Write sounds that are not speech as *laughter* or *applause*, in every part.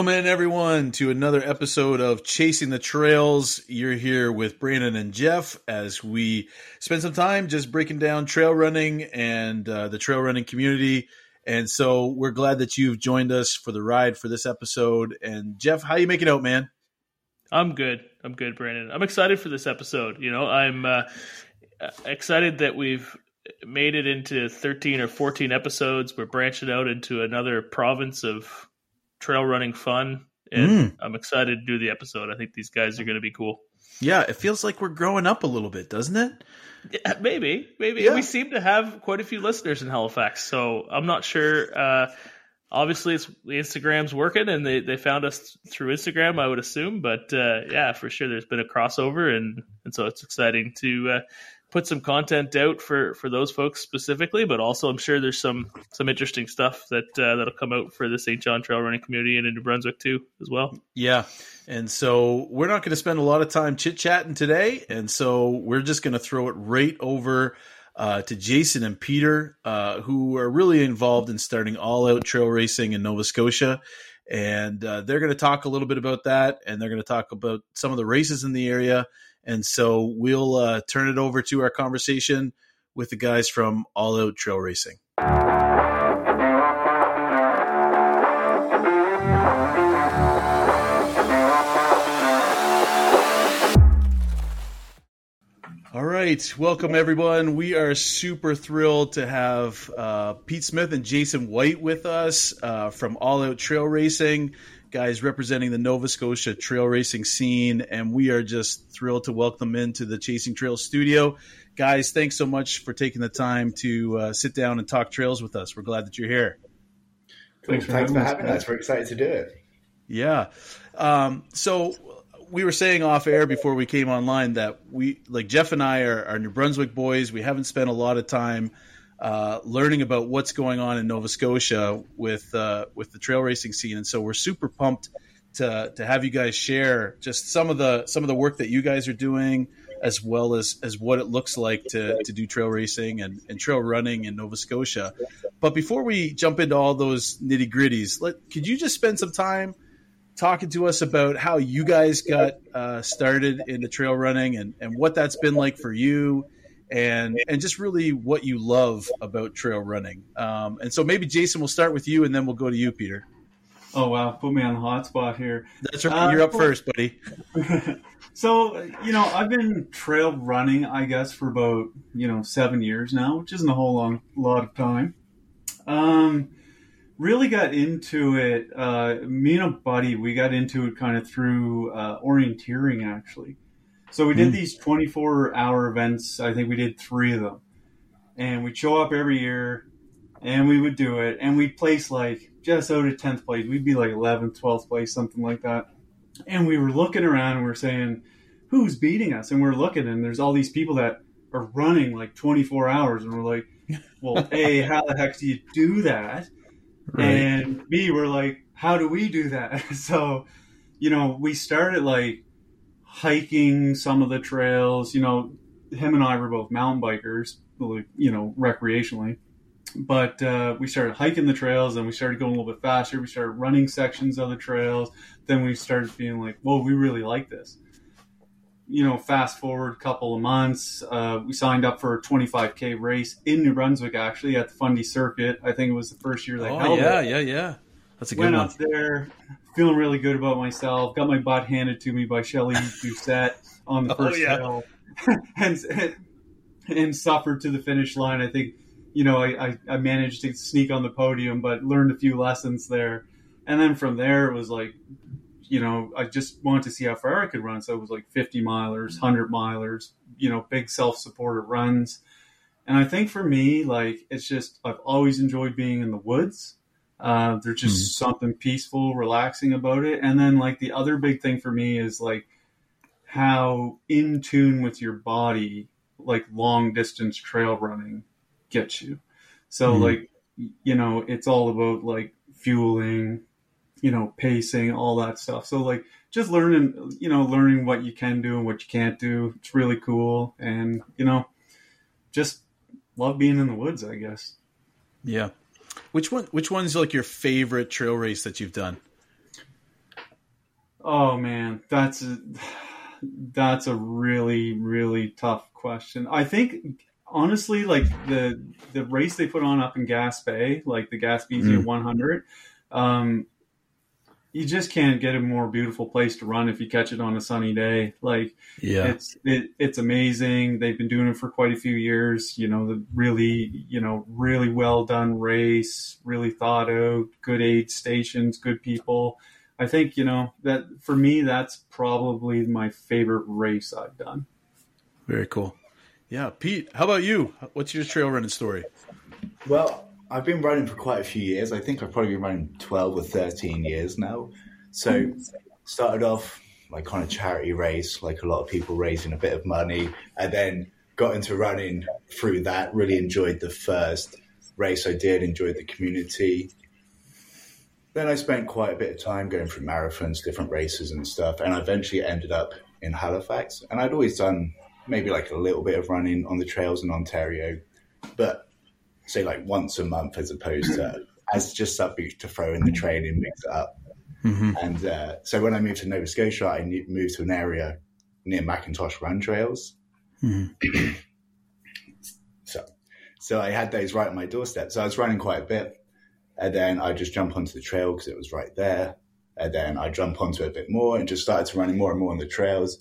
Welcome in, everyone, to another episode of Chasing the Trails. You're here with Brandon and Geoff as we spend some time just breaking down trail running and uh, the trail running community. And so we're glad that you've joined us for the ride for this episode. And Geoff, how you making out, man? I'm good. I'm good, Brandon. I'm excited for this episode. You know, I'm uh, excited that we've made it into 13 or 14 episodes. We're branching out into another province of trail running fun, and mm. I'm excited to do the episode. I think these guys are going to be cool. Yeah, it feels like we're growing up a little bit, doesn't it? Yeah, maybe, maybe. Yeah. We seem to have quite a few listeners in Halifax, so I'm not sure. Uh, obviously, it's Instagram's working, and they, they found us through Instagram, I would assume. But uh, yeah, for sure, there's been a crossover, and and so it's exciting to uh, put some content out for for those folks specifically, but also I'm sure there's some some interesting stuff that uh, that'll come out for the Saint John Trail Running community and in New Brunswick too as well. Yeah, and so we're not going to spend a lot of time chit chatting today, and so we're just going to throw it right over. Uh, to Jason and Peter, uh, who are really involved in starting all out trail racing in Nova Scotia. And uh, they're going to talk a little bit about that, and they're going to talk about some of the races in the area and so we'll uh, turn it over to our conversation with the guys from All Out Trail Racing. All right, welcome everyone. We are super thrilled to have uh, Pete Smith and Jason White with us uh, from All Out Trail Racing guys representing the Nova Scotia trail racing scene, and we are just thrilled to welcome them into the Chasing Trails studio. Guys, thanks so much for taking the time to uh, sit down and talk trails with us. We're glad that you're here. Thanks for, thanks having, for having us. us. We're excited to do it. Yeah. Um, so we were saying off air before we came online that we, like Geoff and I, are, are New Brunswick boys. We haven't spent a lot of time uh, learning about what's going on in Nova Scotia with uh, with the trail racing scene, and so we're super pumped to to have you guys share just some of the some of the work that you guys are doing, as well as as what it looks like to to do trail racing and, and trail running in Nova Scotia. But before we jump into all those nitty gritties, could you just spend some time talking to us about how you guys got uh, started into trail running and, and what that's been like for you and and just really what you love about trail running. Um, and so maybe Jason, we'll start with you, and then we'll go to you, Peter. Oh wow, put me on the hot spot here. That's right. Uh, You're up first, buddy. *laughs* so you know, I've been trail running, I guess, for about you know seven years now, which isn't a whole long lot of time. Um, really got into it. Uh, me and a buddy, we got into it kind of through uh, orienteering, actually. So we did mm. these 24 hour events. I think we did three of them. And we'd show up every year and we would do it. And we'd place like just out of 10th place. We'd be like 11th, 12th place, something like that. And we were looking around and we are saying, who's beating us? And we're looking and there's all these people that are running like 24 hours. And we're like, *laughs* well, A, how the heck do you do that? Right. And B, we're like, how do we do that? *laughs* So, you know, we started like hiking some of the trails. You know, him and I were both mountain bikers, you know, recreationally. But uh, we started hiking the trails and we started going a little bit faster. We started running sections of the trails. Then we started being like, whoa, we really like this. You know, fast forward a couple of months, uh, we signed up for a 25K race in New Brunswick, actually, at the Fundy Circuit. I think it was the first year they oh, held yeah, it. yeah, yeah, yeah. That's a good Went one. up there, feeling really good about myself. Got my butt handed to me by Shelly Doucette on the oh, first oh, yeah. trail, *laughs* and, and suffered to the finish line. I think you know I, I, I managed to sneak on the podium, but learned a few lessons there. And then from there, it was like you know, I just wanted to see how far I could run. So it was like 50 milers, 100 milers, you know, big self supported runs. And I think for me, like, it's just, I've always enjoyed being in the woods. Uh, there's just mm something peaceful, relaxing about it. And then like the other big thing for me is like how in tune with your body, like long distance trail running gets you. So mm like, you know, it's all about like fueling, you know, pacing, all that stuff. So like just learning, you know, learning what you can do and what you can't do. It's really cool. And, you know, just love being in the woods, I guess. Yeah. Which one? Which one's like your favorite trail race that you've done? Oh man, that's a, that's a really really tough question. I think honestly, like the the race they put on up in Gaspé, like the Gaspésia mm. 100, um, you just can't get a more beautiful place to run if you catch it on a sunny day. Like, yeah, it's it, it's amazing. They've been doing it for quite a few years. You know, the really you know really well done race, really thought out, good aid stations, good people. I think you know that for me, that's probably my favorite race I've done. Very cool. Yeah, Pete, how about you? What's your trail running story? Well, I've been running for quite a few years. I think I've probably been running 12 or 13 years now. So started off like on a charity race, like a lot of people raising a bit of money, and then got into running through that. Really enjoyed the first race I did, enjoyed the community. Then I spent quite a bit of time going through marathons, different races and stuff, and I eventually ended up in Halifax. And I'd always done maybe like a little bit of running on the trails in Ontario, but say like once a month as opposed to *clears throat* as just something to throw in the training, mix it up. Mm-hmm. And uh, so when I moved to Nova Scotia, I moved to an area near McIntosh Run Trails. Mm-hmm. *clears throat* so, so I had those right on my doorstep. So I was running quite a bit, and then I just jump onto the trail because it was right there. And then I jump onto it a bit more and just started to running more and more on the trails.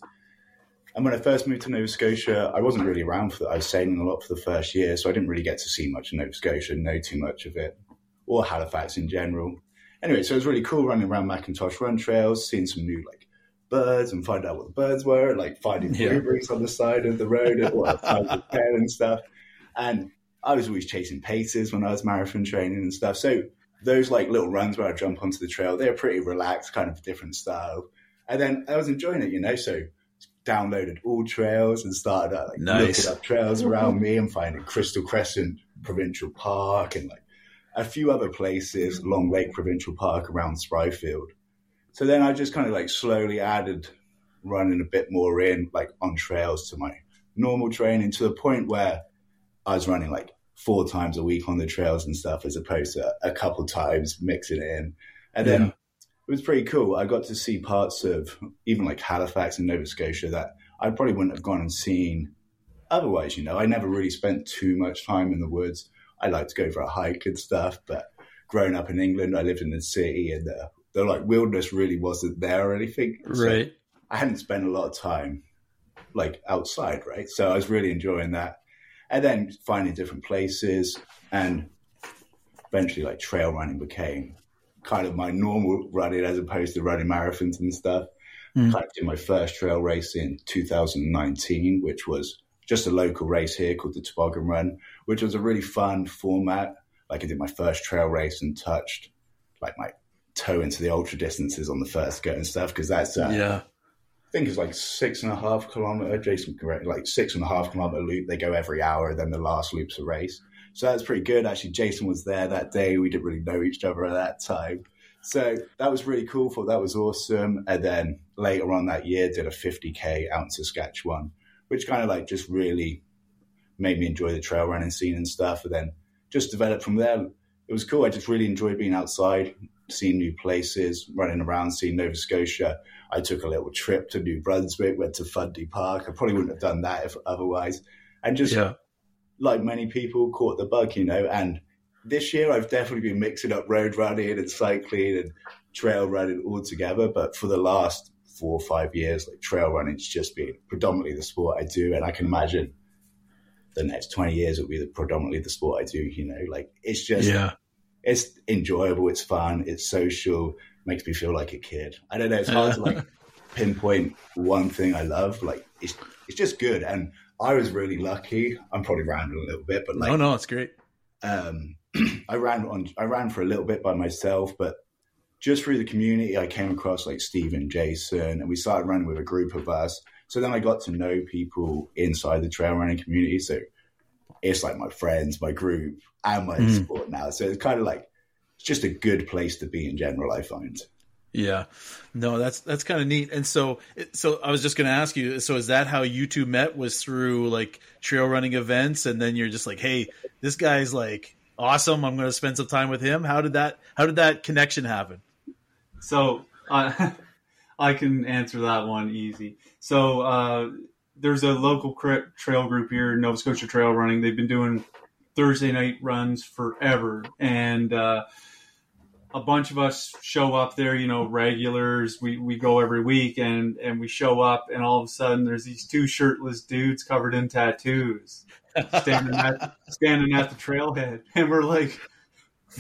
And when I first moved to Nova Scotia, I wasn't really around for that. I was sailing a lot for the first year, so I didn't really get to see much of Nova Scotia, know too much of it, or Halifax in general. Anyway, so it was really cool running around McIntosh Run Trails, seeing some new like birds and find out what the birds were, like finding yeah. blueberries on the side of the road and what and stuff. And I was always chasing paces when I was marathon training and stuff. So those like little runs where I jump onto the trail, they're pretty relaxed, kind of different style. And then I was enjoying it, you know. So downloaded AllTrails and started uh, like nice. looking up trails around me and finding Crystal Crescent Provincial Park and like a few other places, Long Lake Provincial Park around Spryfield. So then I just kind of like slowly added running a bit more in like on trails to my normal training to the point where I was running like four times a week on the trails and stuff as opposed to a couple times mixing it in. And then yeah it was pretty cool. I got to see parts of even like Halifax and Nova Scotia that I probably wouldn't have gone and seen otherwise. You know, I never really spent too much time in the woods. I like to go for a hike and stuff, but growing up in England, I lived in the city and the, the like wilderness really wasn't there or anything. So right. I hadn't spent a lot of time like outside, right? So I was really enjoying that. And then finding different places and eventually like trail running became kind of my normal running as opposed to running marathons and stuff. Mm. I did my first trail race in 2019, which was just a local race here called the Toboggan Run, which was a really fun format. Like I did my first trail race and touched like my toe into the ultra distances on the first go and stuff because that's uh, yeah. I think it's like six and a half kilometer. Jason correct, like six and a half kilometer loop. They go every hour, then the last loop's a race. So that's pretty good. Actually, Jason was there that day. We didn't really know each other at that time. So that was really cool. Thought that was awesome. And then later on that year, did a 50K out in Saskatchewan, which kind of like just really made me enjoy the trail running scene and stuff. And then just developed from there. It was cool. I just really enjoyed being outside, seeing new places, running around, seeing Nova Scotia. I took a little trip to New Brunswick, went to Fundy Park. I probably wouldn't have done that if otherwise. And just yeah like many people, caught the bug, you know. And this year, I've definitely been mixing up road running and cycling and trail running all together. But for the last four or five years, like trail running's just been predominantly the sport I do, and I can imagine the next twenty years will be the, predominantly the sport I do. You know, like it's just yeah. It's enjoyable. It's fun. It's social. Makes me feel like a kid. I don't know. It's hard to like *laughs* pinpoint one thing I love. Like it's it's just good. And I was really lucky. I'm probably rambling a little bit, but like, oh no, it's great. Um, *clears throat* I ran on, I ran for a little bit by myself, but just through the community, I came across like Stephen, Jason, and we started running with a group of us. So then I got to know people inside the trail running community. So it's like my friends, my group, and my mm. sport now. So it's kind of like it's just a good place to be in general. I find. Yeah, no, that's that's kind of neat. And so, so I was just going to ask you. So, is that how you two met? Was through like trail running events, and then you're just like, hey, this guy's like awesome. I'm going to spend some time with him. How did that? How did that connection happen? So, uh, *laughs* I can answer that one easy. So uh, there's a local trail group here, Nova Scotia Trail Running. They've been doing Thursday night runs forever, and uh, a bunch of us show up there. You know, regulars. We we go every week, and and we show up, and all of a sudden there's these two shirtless dudes covered in tattoos standing at *laughs* standing at the trailhead, and we're like,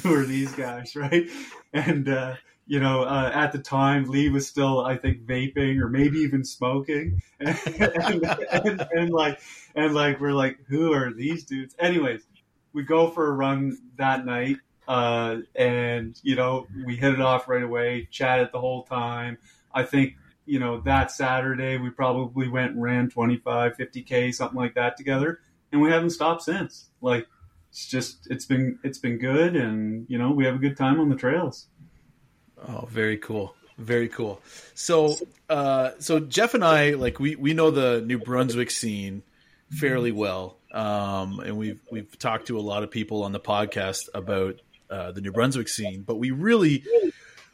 who are these guys, *laughs* right? And uh, you know, uh, at the time, Lee was still, I think, vaping or maybe even smoking, and, *laughs* and, and, and, like, and like, we're like, who are these dudes? Anyways, we go for a run that night, uh, and you know, we hit it off right away, chatted the whole time. I think, you know, that Saturday we probably went and ran 25, 50k, something like that together, and we haven't stopped since. Like, it's just, it's been, it's been good, and you know, we have a good time on the trails. Oh, very cool. Very cool. So, uh, so Geoff and I, like, we, we know the New Brunswick scene fairly well. Um, and we've, we've talked to a lot of people on the podcast about, uh, the New Brunswick scene, but we really,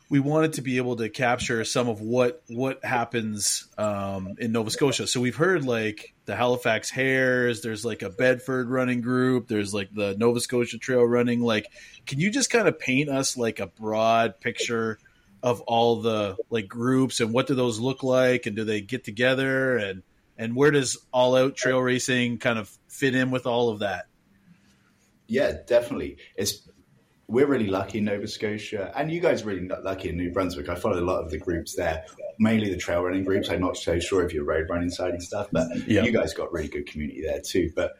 we wanted to be able to capture some of what, what happens, um, in Nova Scotia. So we've heard like the Halifax Hares, there's like a Bedford running group, there's like the Nova Scotia Trail running. Like, can you just kind of paint us like a broad picture of all the like groups and what do those look like and do they get together and and where does all out trail racing kind of fit in with all of that? Yeah, definitely. It's we're really lucky in Nova Scotia, and you guys are really lucky in New Brunswick. I follow a lot of the groups there, mainly the trail running groups. I'm not so sure if you're road running side and stuff, but yeah. you guys got really good community there too. But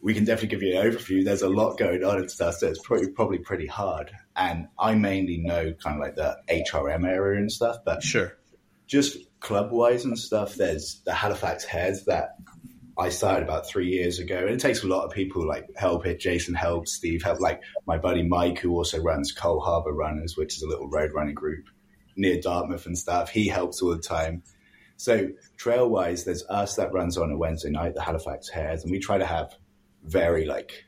we can definitely give you an overview. There's a lot going on and stuff, so it's probably probably pretty hard. And I mainly know kind of like the HRM area and stuff, but sure, just club wise and stuff. There's the Halifax Hares, that I started about three years ago, and it takes a lot of people like help it. Jason helps, Steve help, like my buddy Mike, who also runs Cole Harbour Runners, which is a little road running group near Dartmouth and stuff. He helps all the time. So trail wise, there's us that runs on a Wednesday night, the Halifax Hares, and we try to have very like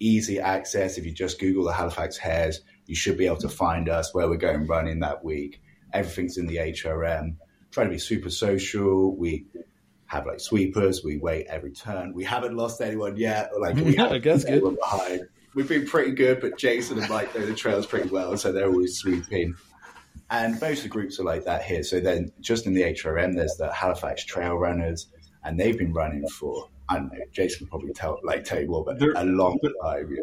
easy access. If you just Google the Halifax Hares, you should be able to find us where we're going running that week. Everything's in the HRM. Trying to be super social. We have like sweepers. We wait every turn. We haven't lost anyone yet. Like *laughs* we I guess good. Behind. We've been pretty good, but Jason and Mike know the trails pretty well, so they're always sweeping. And most of the groups are like that here. So then, just in the HRM, there's the Halifax Trail Runners, and they've been running for I don't know. Jason probably tell like tell you more, but They're, a long time. You know.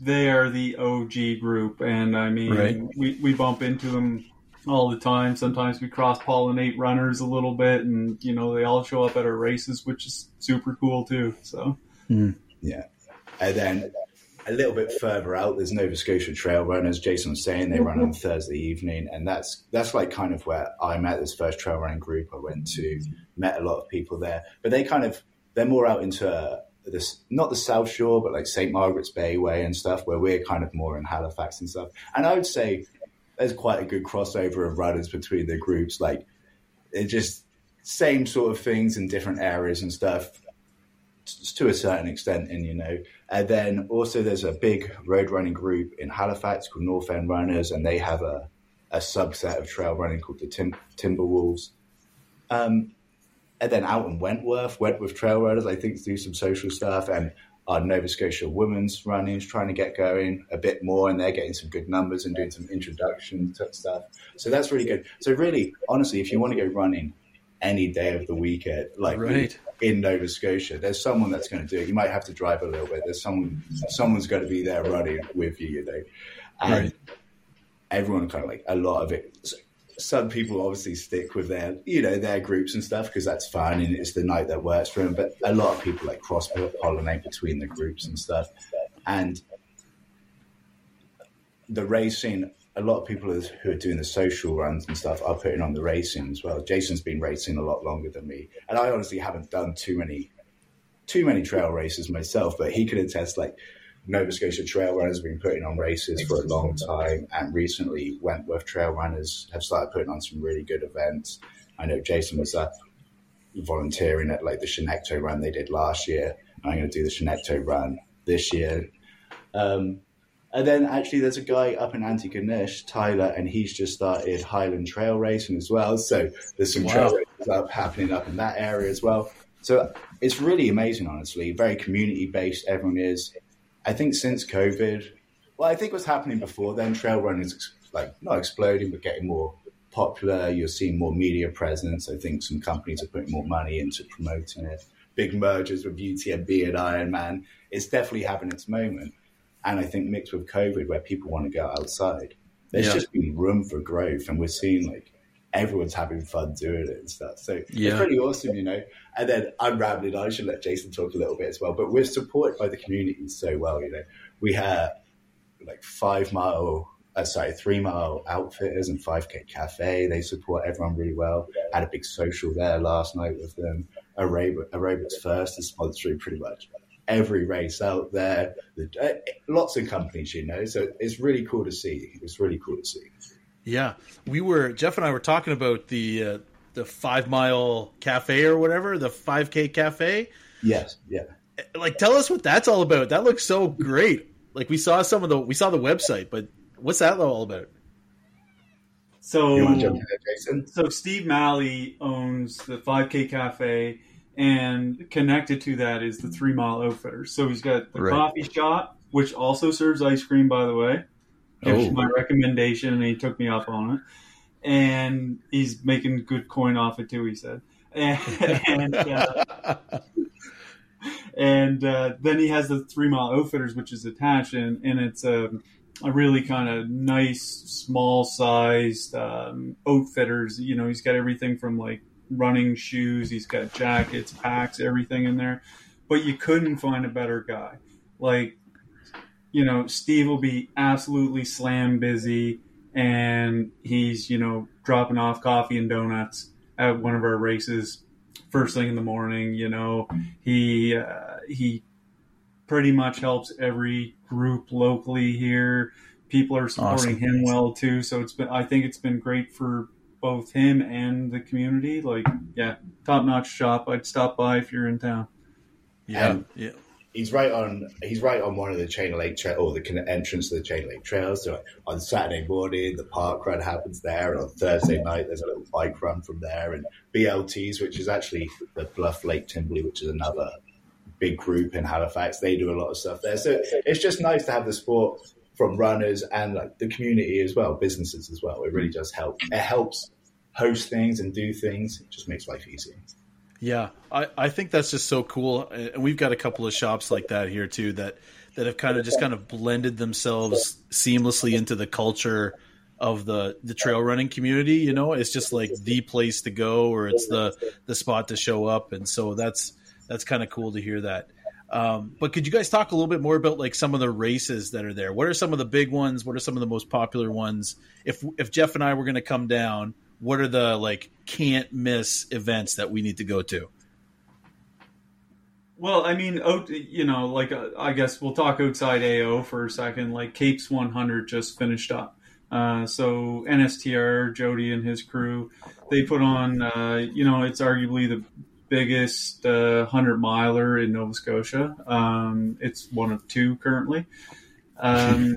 They are the OG group, and I mean, right. we we bump into them all the time. Sometimes we cross pollinate runners a little bit, and you know they all show up at our races, which is super cool too. So mm. yeah, and then a little bit further out, there's Nova Scotia Trail Runners. Jason was saying they run on Thursday evening, and that's that's like kind of where I met this first trail running group. I went to, met a lot of people there, but they kind of they're more out into this not the South Shore, but like St Margaret's Bay way and stuff, where we're kind of more in Halifax and stuff. And I would say there's quite a good crossover of runners between the groups. Like it just same sort of things in different areas and stuff to a certain extent, and you know. And then also there's a big road running group in Halifax called North End Runners, and they have a a subset of trail running called the Tim- Timberwolves. Um, and then out in Wentworth, Wentworth Trail Runners, I think do some social stuff, and our Nova Scotia women's running is trying to get going a bit more, and they're getting some good numbers and doing some introduction stuff. So that's really good. So really, honestly, if you want to go running any day of the weekend, like right. in Nova Scotia, there's someone that's going to do it. You might have to drive a little bit. There's someone, someone's going to be there running with you, you know. And right. everyone kind of like a lot of it some people obviously stick with their you know their groups and stuff because that's fun and it's the night that works for them but a lot of people like cross pollinate between the groups and stuff. And the racing a lot of people who are doing the social runs and stuff are putting on the racing as well. Jason's been racing a lot longer than me and i honestly haven't done too many too many trail races myself but he can attest like Nova Scotia Trail Runners have been putting on races for a long time, and recently Wentworth Trail Runners have started putting on some really good events. I know Jason was uh, volunteering at like the Chignecto run they did last year. I'm going to do the Chignecto run this year. Um, And then actually, there's a guy up in Antigonish, Tyler, and he's just started Highland Trail racing as well. So there's some wow. trail races up happening up in that area as well. So it's really amazing, honestly. Very community based. Everyone is. I think since COVID, well, I think what's happening before then, trail running is like not exploding, but getting more popular. You're seeing more media presence. I think some companies are putting more money into promoting it. Big mergers with UTMB and Ironman. It's definitely having its moment. And I think mixed with COVID, where people want to go outside, there's yeah. just been room for growth, and we're seeing like everyone's having fun doing it and stuff. So yeah. it's pretty awesome, you know. And then I'm rambling. I should let Jason talk a little bit as well. But we're supported by the community so well, you know. We have like five mile, uh, sorry, three mile outfitters and 5K cafe. They support everyone really well. Had a big social there last night with them. Aerobic, Aerobics First is sponsoring pretty much every race out there. Uh, lots of companies, you know. So it's really cool to see. It's really cool to see. Yeah, we were Geoff and I were talking about the uh, the five mile cafe or whatever, the five k cafe. Yes, yeah. Like, tell us what that's all about. That looks so great. Like we saw some of the we saw the website, but what's that all about? So, so Steve Malley owns the 5K Cafe, and connected to that is the Three Mile Outfitters. So he's got the right. coffee shop, which also serves ice cream, by the way. Gives oh. my recommendation, and he took me up on it. And he's making good coin off it too. He said, and *laughs* and, uh, and uh, then he has the Three Mile Outfitters, which is attached, and and it's a a really kind of nice, small sized um, outfitters. You know, he's got everything from like running shoes, he's got jackets, packs, everything in there. But you couldn't find a better guy. Like you know, Steve will be absolutely slam busy and he's, you know, dropping off coffee and donuts at one of our races first thing in the morning, you know. He uh, he pretty much helps every group locally here. People are supporting awesome. him well too, so it's been I think it's been great for both him and the community. Like, yeah, top notch shop. I'd stop by if you're in town. Yeah, yeah he's right on he's right on one of the Chain Lake trail or the entrance to the Chain Lake trails. So on Saturday morning, the park run happens there, and on Thursday mm-hmm. night, there's a little bike run from there, and BLTs, which is actually the Bluff Lake Timberley, which is another big group in Halifax. They do a lot of stuff there, so it's just nice to have the sport from runners and like the community as well, businesses as well. It really does help. It helps host things and do things. It just makes life easier. Yeah, I, I think that's just so cool, and we've got a couple of shops like that here too that that have kind of just kind of blended themselves seamlessly into the culture of the the trail running community. You know, it's just like the place to go, or it's the the spot to show up, and so that's that's kind of cool to hear that. Um, but could you guys talk a little bit more about like some of the races that are there? What are some of the big ones? What are some of the most popular ones? If if Geoff and I were going to come down, what are the like can't miss events that we need to go to? Well, I mean, you know, like uh, I guess we'll talk outside AO for a second. Like Capes 100 just finished up, uh, so NSTR Jody and his crew, they put on, uh, you know, it's arguably the biggest uh, hundred miler in Nova Scotia. Um, it's one of two currently. Um,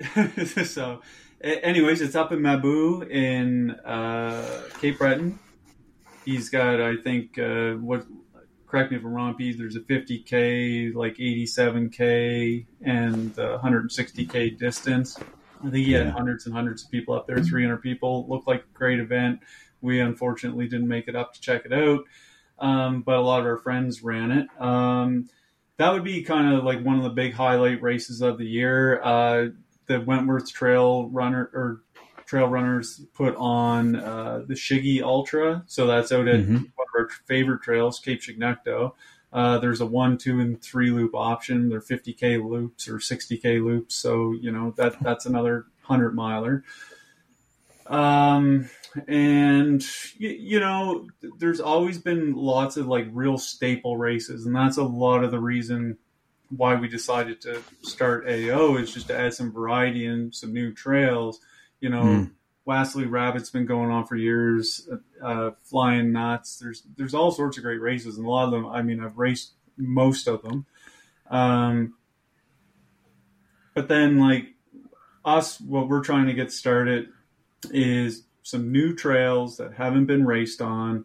*laughs* so anyways, it's up in Mabou in uh, Cape Breton. He's got, I think, uh, what? Correct me if I'm wrong, Pete. There's a 50k, like 87k, and 160k distance. I think he had hundreds and hundreds of people up there, 300 people. Looked like a great event. We unfortunately didn't make it up to check it out, um, but a lot of our friends ran it. Um, that would be kind of like one of the big highlight races of the year. Uh, the Wentworth Trail Runner or Trail Runners put on uh, the Shiggy Ultra. So that's out at mm-hmm. one of our favorite trails, Cape Chignecto. Uh, there's a one, two, and three loop option. They're 50k loops or 60k loops. So you know that that's another hundred miler. Um, and you, you know, there's always been lots of like real staple races, and that's a lot of the reason why we decided to start AO is just to add some variety and some new trails. You know, mm. Wassaily Rabbit's been going on for years. Uh, Flying Knots. There's there's all sorts of great races, and a lot of them. I mean, I've raced most of them. Um, but then like us, what we're trying to get started is some new trails that haven't been raced on.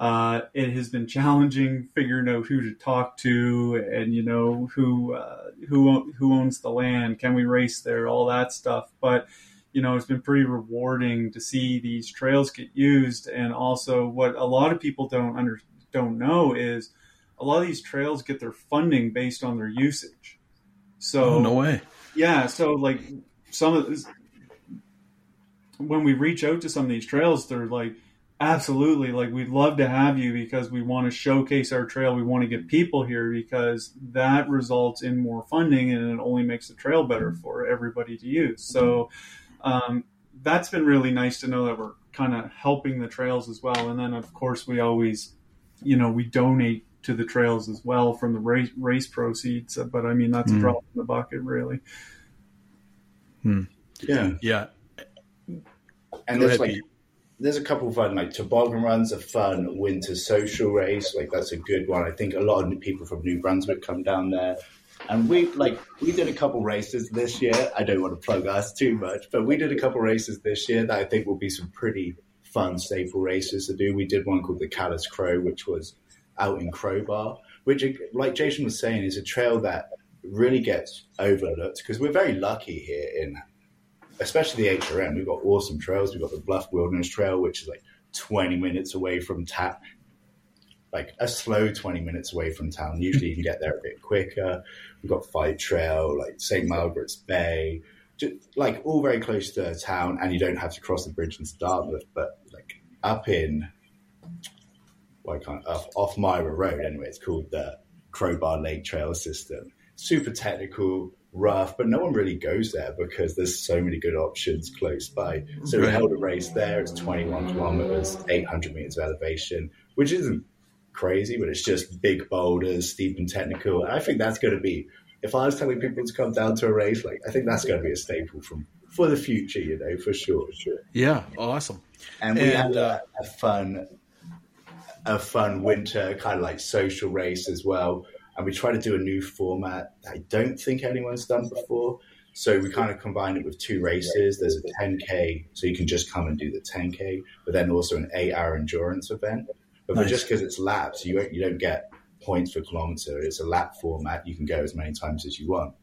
Uh, it has been challenging figuring out who to talk to and you know who uh, who who owns the land, can we race there, all that stuff. But you know, it's been pretty rewarding to see these trails get used. And also, what a lot of people don't under don't know is a lot of these trails get their funding based on their usage. So oh, no way. Yeah, so like some of this, when we reach out to some of these trails, they're like, absolutely, like we'd love to have you because we want to showcase our trail. We want to get people here because that results in more funding and it only makes the trail better for everybody to use. So um, that's been really nice to know that we're kind of helping the trails as well. And then of course we always, you know, we donate to the trails as well from the race, race proceeds. But I mean, that's mm. a hmm. drop in the bucket, really. Hmm. Yeah. Yeah. And Go there's ahead, like, Pete. There's a couple of fun, like toboggan runs, a fun winter social race. Like that's a good one. I think a lot of people from New Brunswick come down there. And we like we did a couple races this year. I don't want to plug us too much, but we did a couple races this year that I think will be some pretty fun staple races to do. We did one called the Callous Crow, which was out in Crowbar, which, like Jason was saying, is a trail that really gets overlooked because we're very lucky here in, especially the HRM. We've got awesome trails. We've got the Bluff Wilderness Trail, which is like 20 minutes away from town, like a slow 20 minutes away from town. Usually you can get there a bit quicker. We've got Fight Trail, like St. Margaret's Bay, just, like all very close to town, and you don't have to cross the bridge into Dartmouth. But like up in well, can't off, off Myra Road anyway. It's called the Crowbar Lake Trail System. Super technical, rough, but no one really goes there because there's so many good options close by. So right. we held a race there. It's 21 kilometers, 800 meters of elevation, which isn't crazy, but it's just big boulders, steep and technical. I think that's going to be. If I was telling people to come down to a race, like I think that's going to be a staple from for the future, you know, for sure, sure. Yeah, awesome. And we and, had a, uh, a fun a fun winter kind of like social race as well. And we try to do a new format that I don't think anyone's done before. So we kind of combine it with two races. There's a 10K, so you can just come and do the 10K, but then also an eight hour endurance event. But, nice. just because it's laps, you, you don't get points per kilometer. It's a lap format. You can go as many times as you want.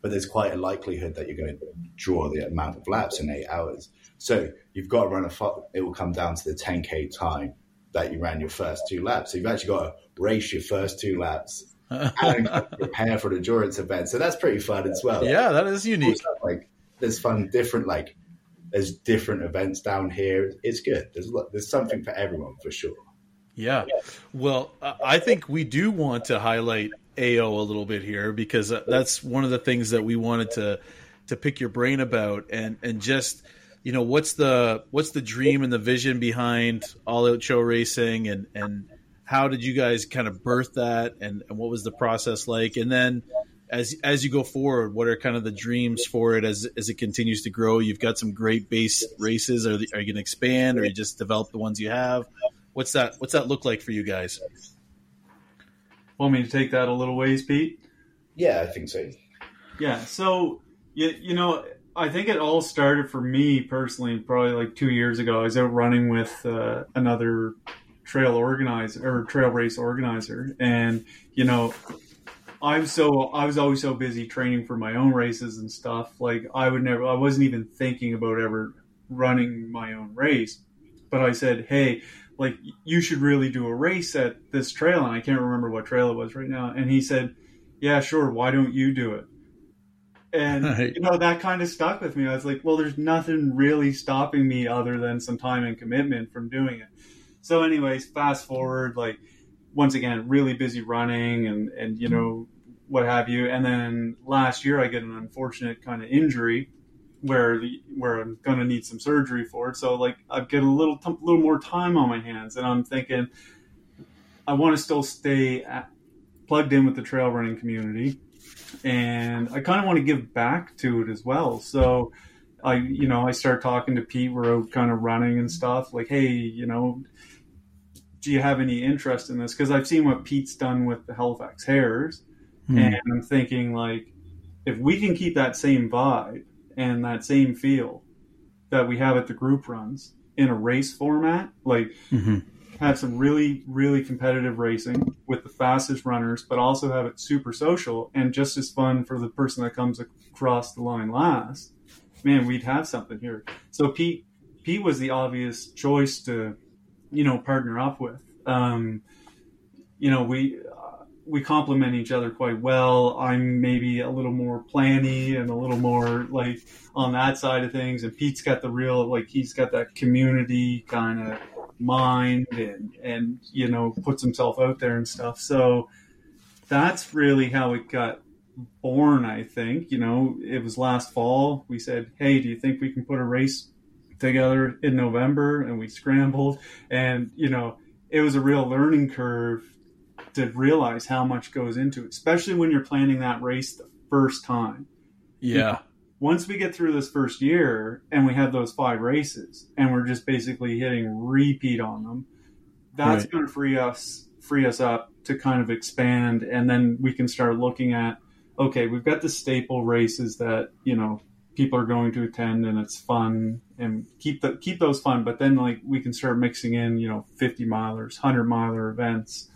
But there's quite a likelihood that you're going to draw the amount of laps in eight hours. So you've got to run a, it will come down to the 10K time that you ran your first two laps. So you've actually got to race your first two laps *laughs* and prepare for the endurance event. So that's pretty fun as well. Yeah, that is unique. Like there's fun, different like there's different events down here. It's good. There's there's something for everyone for sure. Yeah. Well, I think we do want to highlight AO a little bit here because uh, that's one of the things that we wanted to to pick your brain about and and just you know what's the what's the dream and the vision behind all out show racing and and how did you guys kind of birth that and, and what was the process like? And then as as you go forward what are kind of the dreams for it as as it continues to grow? You've got some great base races. Are, the, are you going to expand or you just develop the ones you have? What's that what's that look like for you guys? Want me to take that a little ways pete? Yeah i think so. Yeah so you, you know I think it all started for me personally, probably like two years ago. I was out running with uh, another trail organizer or trail race organizer, and you know, I was so I was always so busy training for my own races and stuff. Like I would never, I wasn't even thinking about ever running my own race. But I said, hey, like you should really do a race at this trail, and I can't remember what trail it was right now. And he said, yeah, sure. Why don't you do it? And *laughs* right. you know that kind of stuck with me. I was like, well, there's nothing really stopping me other than some time and commitment from doing it. So, anyways, fast forward, like once again, really busy running and and you know what have you. And then last year, I get an unfortunate kind of injury where the, where I'm gonna need some surgery for it. So like I get a little little more time on my hands, and I'm thinking I want to still stay at, plugged in with the trail running community and I kind of want to give back to it as well. So I, you know, I start talking to Pete. We're out kind of running and stuff. Like, hey, you know, do you have any interest in this? Because I've seen what Pete's done with the Halifax Hares, mm. and I'm thinking like, if we can keep that same vibe and that same feel that we have at the group runs in a race format, like mm-hmm. have some really, really competitive racing with the fastest runners, but also have it super social and just as fun for the person that comes across the line last, man, we'd have something here. So Pete, Pete was the obvious choice to, you know, partner up with. Um, you know, we we complement each other quite well. I'm maybe a little more planny and a little more like on that side of things, and Pete's got the real like he's got that community kind of mind and and you know puts himself out there and stuff. So that's really how it got born. I think you know it was last fall. We said, hey, do you think we can put a race together in November? And we scrambled, and you know it was a real learning curve to realize how much goes into it, especially when you're planning that race the first time. Yeah. Once we get through this first year and we have those five races and we're just basically hitting repeat on them, that's right. going to free us free us up to kind of expand and then we can start looking at okay, we've got the staple races that, you know, people are going to attend and it's fun and keep the keep those fun, but then like we can start mixing in, you know, 50 milers, 100 miler events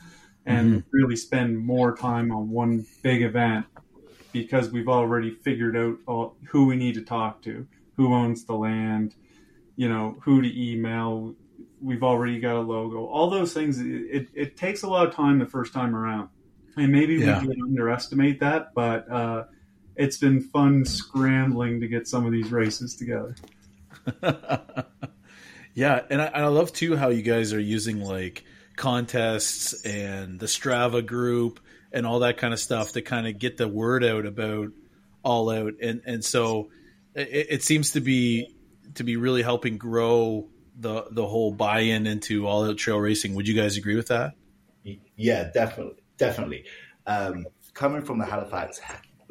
and mm-hmm. really spend more time on one big event because we've already figured out all, who we need to talk to, who owns the land, you know, who to email. We've already got a logo. All those things. It, it, it takes a lot of time the first time around, and maybe yeah. we can underestimate that. But uh, it's been fun scrambling to get some of these races together. *laughs* yeah, and I, I love too how you guys are using like contests and the Strava group and all that kind of stuff to kind of get the word out about all out. And and so it, it seems to be to be really helping grow the the whole buy-in into all out trail racing. Would you guys agree with that? Yeah definitely definitely. Um, coming from the halifax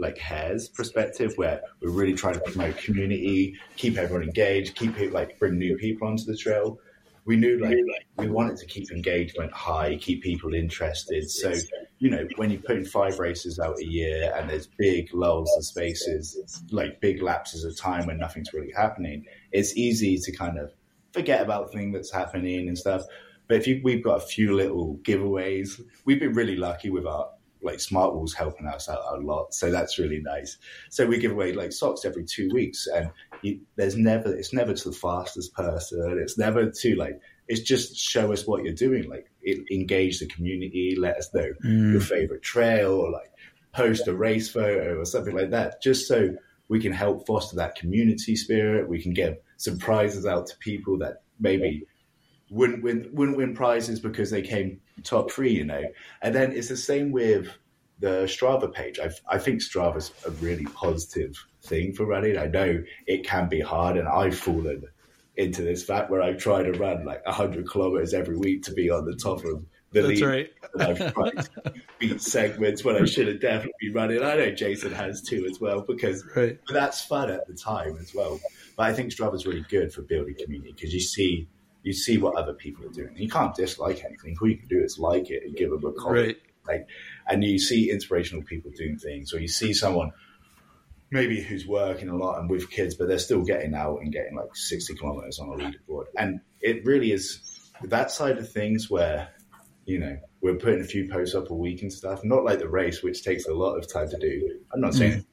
like hares perspective where we're really trying to promote community keep everyone engaged keep it like bring new people onto the trail we knew like we wanted to keep engagement high, keep people interested. So, you know, when you're putting five races out a year and there's big lulls and spaces, like big lapses of time when nothing's really happening, it's easy to kind of forget about the thing that's happening and stuff. But if you, we've got a few little giveaways, we've been really lucky with our like Smartwool's helping us out a lot. So that's really nice. So we give away like socks every two weeks, and you, there's never it's never to the fastest person. It's never to like it's just show us what you're doing. Like it, engage the community, let us know mm. your favorite trail, or like post a race photo or something like that, just so we can help foster that community spirit. We can give some prizes out to people that maybe wouldn't win wouldn't win prizes because they came top three, you know. And then it's the same with the Strava page. I, I think Strava's a really positive thing for running. I know it can be hard, and I've fallen into this fact where I try to run like 100 kilometers every week to be on the top of the That's league. right. *laughs* I've tried to beat segments when I should have definitely been running. I know Jason has too as well because right. but that's fun at the time as well. But I think Strava's really good for building community because you see you see what other people are doing. You can't dislike anything. All you can do is like it and give them a comment. Right. Like, and you see inspirational people doing things, or you see someone maybe who's working a lot and with kids, but they're still getting out and getting like 60 kilometers on a leaderboard. And it really is that side of things where, you know, we're putting a few posts up a week and stuff, not like the race, which takes a lot of time to do. I'm not saying mm.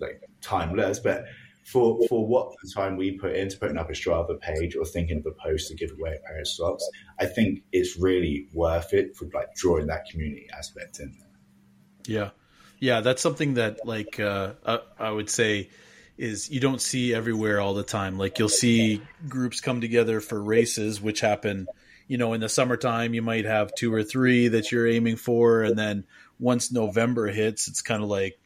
like timeless, but for for what the time we put into putting up a Strava page or thinking of a post to give away a pair of socks, I think it's really worth it for like drawing that community aspect in. Yeah, yeah, that's something that like uh, I would say is you don't see everywhere all the time. Like you'll see groups come together for races, which happen, you know, in the summertime. You might have two or three that you're aiming for, and then once November hits, it's kind of like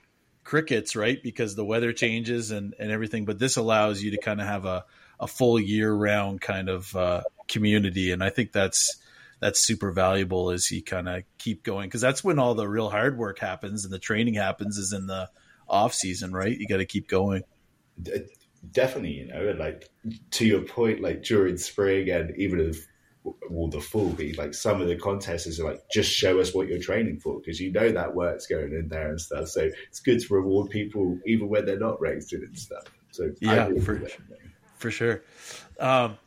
crickets, right? Because the weather changes and, and everything. But this allows you to kind of have a, a full year round kind of uh, community. And I think that's that's super valuable as you kind of keep going because that's when all the real hard work happens and the training happens is in the off season, right? You got to keep going. Definitely, you know, like to your point, like during spring and even if will the full be? Like some of the contests are like just show us what you're training for because you know that work's going in there and stuff. So it's good to reward people even when they're not raised in it and stuff. So yeah for, for sure. Um,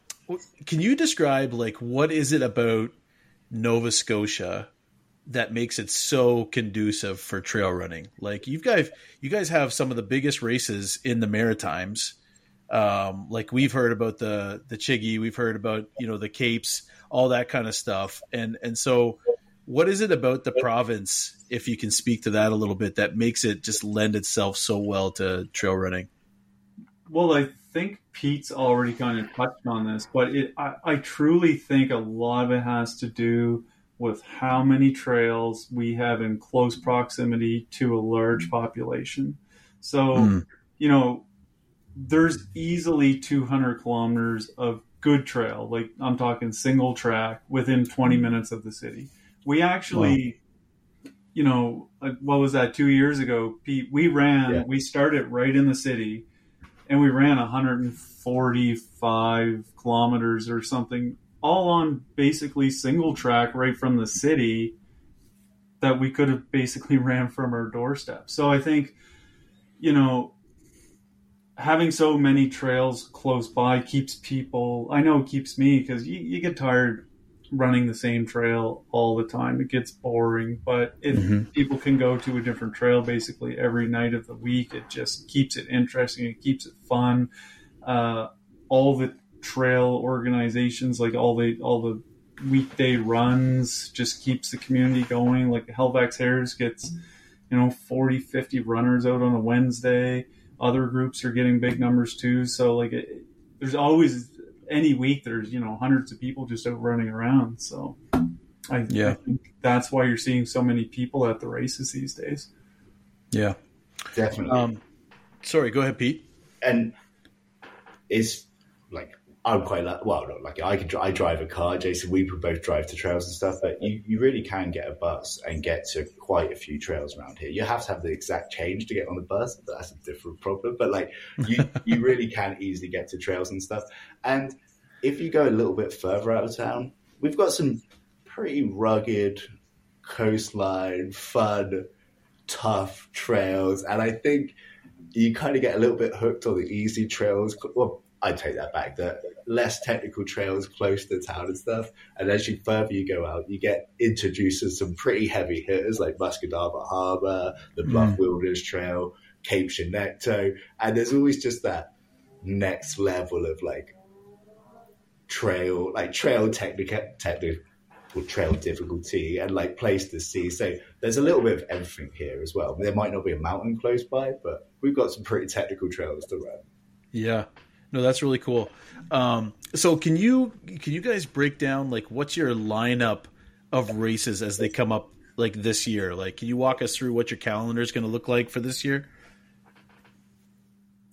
can you describe like what is it about nova scotia that makes it so conducive for trail running? Like you guys you guys have some of the biggest races in the maritimes um, like we've heard about the the Chiggy, we've heard about you know the Capes, all that kind of stuff, and and so what is it about the province, if you can speak to that a little bit, that makes it just lend itself so well to trail running? Well, I think Pete's already kind of touched on this, but it, I, I truly think a lot of it has to do with how many trails we have in close proximity to a large population. So, mm. you know, there's easily 200 kilometers of good trail. Like I'm talking single track within 20 mm-hmm. minutes of the city. We actually, wow. you know, what was that? Two years ago, Pete, we ran, yeah. we started right in the city and we ran 145 kilometers or something all on basically single track right from the city that we could have basically *laughs* ran from our doorstep. So I think, you know, having so many trails close by keeps people i know it keeps me because you, you, get tired running the same trail all the time. It gets boring but if mm-hmm. people can go to a different trail basically every night of the week it just keeps it interesting it keeps it fun. Uh, all the trail organizations like all the all the weekday runs just keeps the community going. Like the Halifax Hares gets you know 40 50 runners out on a wednesday other groups are getting big numbers too. So like, it, there's always any week there's you know hundreds of people just out running around. So I, yeah. I think that's why you're seeing so many people at the races these days. Yeah, definitely. Um, sorry, go ahead, Pete. And it's like I'm quite like, well, not like I could I drive a car, Jason. We both drive to trails and stuff, but you, you really can get a bus and get to quite a few trails around here. You have to have the exact change to get on the bus. But that's a different problem. But like you, *laughs* you really can easily get to trails and stuff. And if you go a little bit further out of town, we've got some pretty rugged coastline, fun, tough trails, and I think you kind of get a little bit hooked on the easy trails. Well, I take that back. The less technical trails close to town and stuff. And as you further you go out, you get introduced to some pretty heavy hitters like Musquodoboit Harbour, the Bluff mm. Wilderness Trail, Cape Chignecto, and there's always just that next level of like trail, like trail technical, technical trail difficulty and like place to see. So there's a little bit of everything here as well. There might not be a mountain close by, but we've got some pretty technical trails to run. Yeah, no, that's really cool. Um, so can you can you guys break down like what's your lineup of races as they come up like this year? Like, can you walk us through what your calendar is going to look like for this year?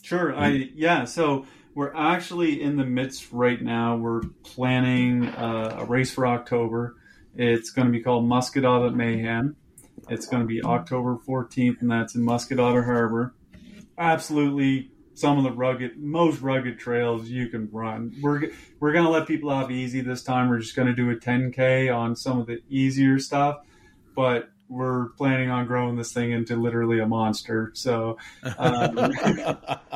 Sure. I yeah. So we're actually in the midst right now. We're planning uh, a race for October. It's going to be called Musquodoboit Mayhem. It's going to be October 14th, and that's in Musquodoboit Harbor. Absolutely some of the rugged, most rugged trails you can run. We're we're gonna let people off easy this time. We're just gonna do a 10k on some of the easier stuff, but we're planning on growing this thing into literally a monster. So, um, *laughs*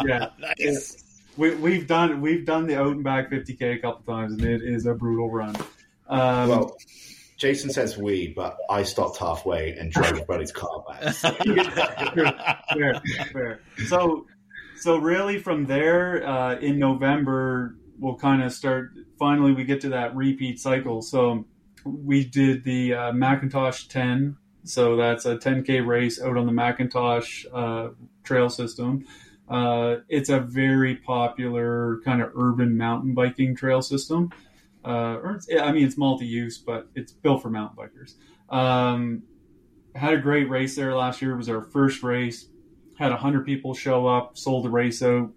yeah, nice. we, we've done we've done the out and back 50k a couple times, and it is a brutal run. Um, well, Jason says we, but I stopped halfway and drove Buddy's car back. *laughs* fair, fair. So so really from there uh, in November we'll kind of start. Finally, we get to that repeat cycle. So we did the uh, McIntosh 10. So that's a 10k race out on the McIntosh uh, trail system. Uh, it's a very popular kind of urban mountain biking trail system. Uh, I mean, it's multi-use, but it's built for mountain bikers. Um, had a great race there last year. It was our first race had 100 people show up, sold the race out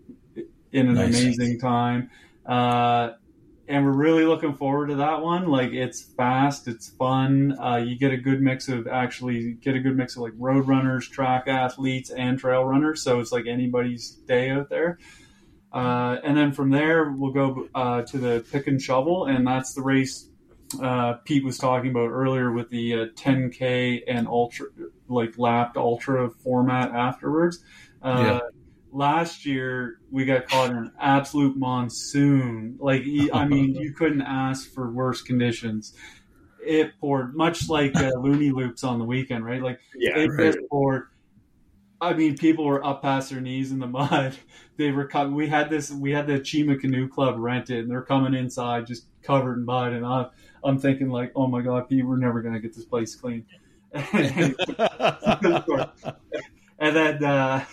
in an nice. amazing time. Uh, and we're really looking forward to that one. Like it's fast, it's fun. Uh, you get a good mix of actually get a good mix of like road runners, track athletes, and trail runners. So it's like anybody's day out there. Uh, and then from there we'll go uh, to the pick and shovel, and that's the race uh, Pete was talking about earlier with the uh, 10k and ultra like lapped ultra format afterwards. Uh, yeah. Last year we got caught in an absolute monsoon. Like I mean, you couldn't ask for worse conditions. It poured much like uh, Looney Loops on the weekend, right? Like yeah, it right. poured. I mean, people were up past their knees in the *laughs* mud. They were coming. We had this. We had the Cheema Canoe Club rented, and they're coming inside just covered in mud. And I'm, I'm thinking like, oh my god, Pete, we're never gonna get this place clean. And then, uh,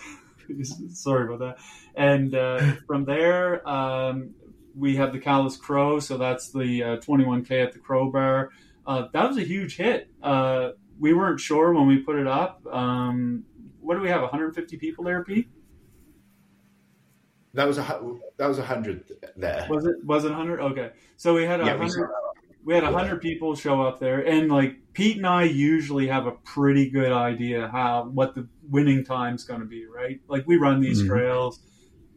sorry about that. And uh, from there, um, we have the Callous Crow, so that's the uh, 21k at the Crowbar. Uh, that was a huge hit. Uh, we weren't sure when we put it up. Um, what do we have? 150 people there, Pete? That was a that was a hundred there. Was it was it hundred? Okay, so we had a yeah, hundred we had a hundred people show up there, and like Pete and I usually have a pretty good idea how what the winning time's going to be, right? Like we run these mm-hmm. trails,